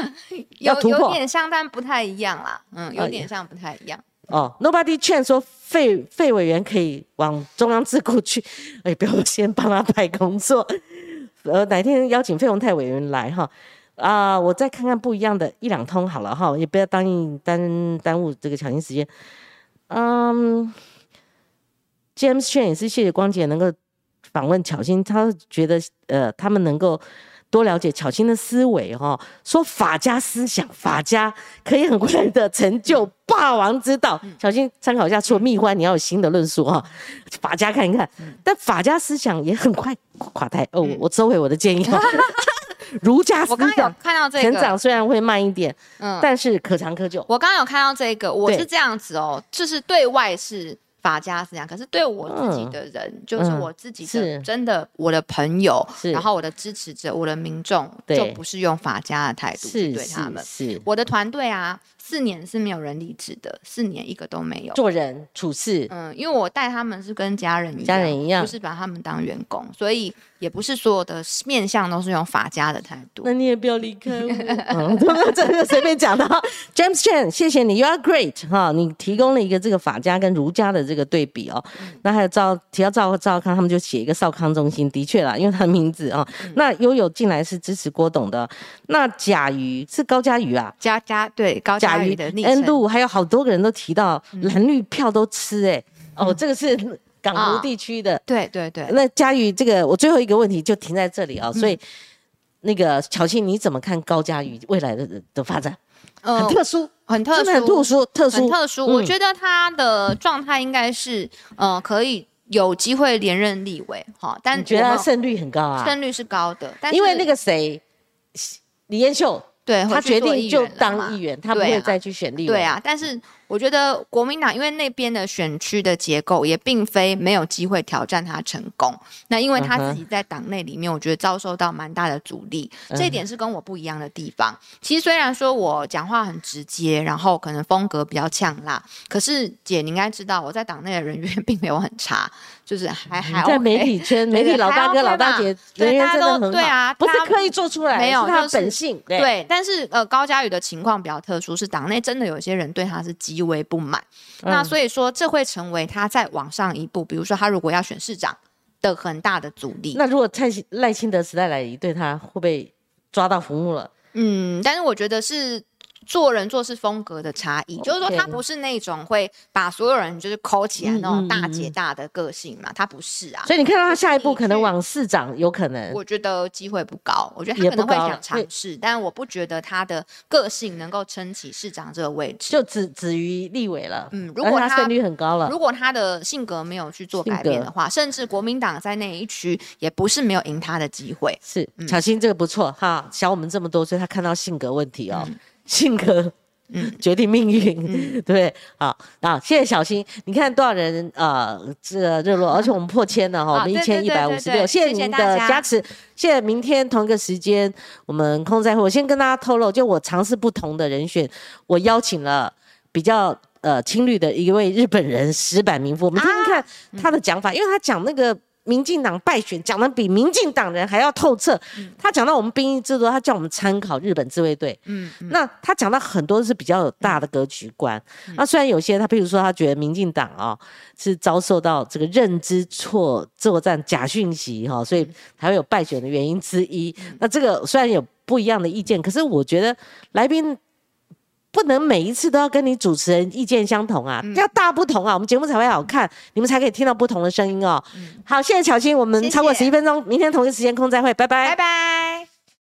有有点像，但不太一样啦。嗯，有呃点像，不太一样。哦，Nobody 劝说费费委员可以往中央智库去，哎，不要先帮他派工作，呃，哪天邀请费鸿泰委员来哈，啊、我再看看不一样的一两通好了哈，也不要答应耽耽误这个抢心时间。嗯，James Chen 也是谢谢光姐能够访问巧心，他觉得呃他们能够。多了解巧心的思维哈、说法家思想，法家可以很快的成就霸王之道。巧心参考一下，除了蜜獾，你要有新的论述哈、法家看一看，但法家思想也很快垮台。哦，我收回我的建议哈。儒家思我刚刚有想看到这个成长，虽然会慢一点，嗯，但是可长可久。我刚刚有看到这个，我是这样子哦，就是对外是法家思想，可是对我自己的人，就是嗯我自己的真的我的朋友，然后我的支持者，我的民众，就不是用法家的态度去是是对他们。是，我的团队啊，四年是没有人离职的，四年一个都没有。做人处事嗯，因为我带他们是跟家人一样，家人一样就是把他们当员工，所以也不是所有的面向都是用法家的态度。那你也不要离开我。嗯，这个随便讲的哈。James Chen，谢谢你，You are great 哈，你提供了一个这个法家跟儒家的这个对比哦。那还有赵提到赵赵康，他们就写一个少康中心，的确啦，因为他的名字啊、那悠悠进来是支持郭董的，那贾瑜是高嘉瑜啊。家家对高嘉瑜瑜的昵 N 称，度还有好多个人都提到蓝绿票都吃哎、哦，这个是港啊湖地区的。对对对，那佳瑜，这个我最后一个问题就停在这里啊、所以。那个巧庆，你怎么看高嘉瑜未来的的发展？呃很特殊，很特殊，很特殊，特殊，很特殊。嗯我觉得他的状态应该是，呃，可以有机会连任立委，哈，但你觉得他胜率很高啊？胜率是高的，但是因为那个谁，李彦秀，对，他决定就当议员，他不会再去选立委。对，啊，但是我觉得国民党因为那边的选区的结构也并非没有机会挑战他成功。那因为他自己在党内里面，我觉得遭受到蛮大的阻力，嗯这一点是跟我不一样的地方。其实虽然说我讲话很直接，然后可能风格比较呛辣，可是姐你应该知道我在党内的人缘 并没有很差，就是还还在媒体圈，媒体老大哥、OK 老大姐对人缘大家都真的很好，对啊他不是刻意做出来，没有是他的就是本性。对，但是呃，高嘉宇的情况比较特殊，是党内真的有些人对他是极为不满。那嗯所以说，这会成为他再往上一步，比如说他如果要选市长的很大的阻力。那如果蔡赖赖清德时代来临，对他会被抓到服务了？嗯，但是我觉得是做人做事风格的差异，就是说他不是那种会把所有人就是抠起来那种大姐大的个性嘛，他不是啊。所以你看到他下一步可能往市长，有可能。我觉得机会不高，我觉得他可能会想尝试，但我不觉得他的个性能够撑起市长这个位置。就止止于立委了，嗯如果他胜率很高了。如，果他的性格没有去做改变的话，甚至国民党在那一区也不是没有赢他的机会。是嗯。小新这个不错哈，小我们这么多岁，他看到性格问题哦，性格。嗯决定命运，对？好，啊，谢谢小新。你看多少人呃，这个热络，而且我们破千了哈，我们一千一百五十六，谢谢谢谢大您的加持。谢谢明天同一个时间，我们空在会，我先跟大家透露，就我尝试不同的人选，我邀请了比较呃青绿的一位日本人石坂明夫，我们听听看他的讲法，因为他讲那个。民进党败选讲的比民进党人还要透彻，他讲到我们兵役制度，他叫我们参考日本自卫队，嗯，嗯那他讲到很多是比较有大的格局观。那虽然有些他，譬如说他觉得民进党啊、是遭受到这个认知错作战假讯息哈、所以才会有败选的原因之一。那这个虽然有不一样的意见，可是我觉得来宾。不能每一次都要跟你主持人意见相同啊，要大不同啊，我们节目才会好看，你们才可以听到不同的声音哦。好，谢谢巧心，我们超过十一分钟，明天同一时间空再会，拜拜拜拜。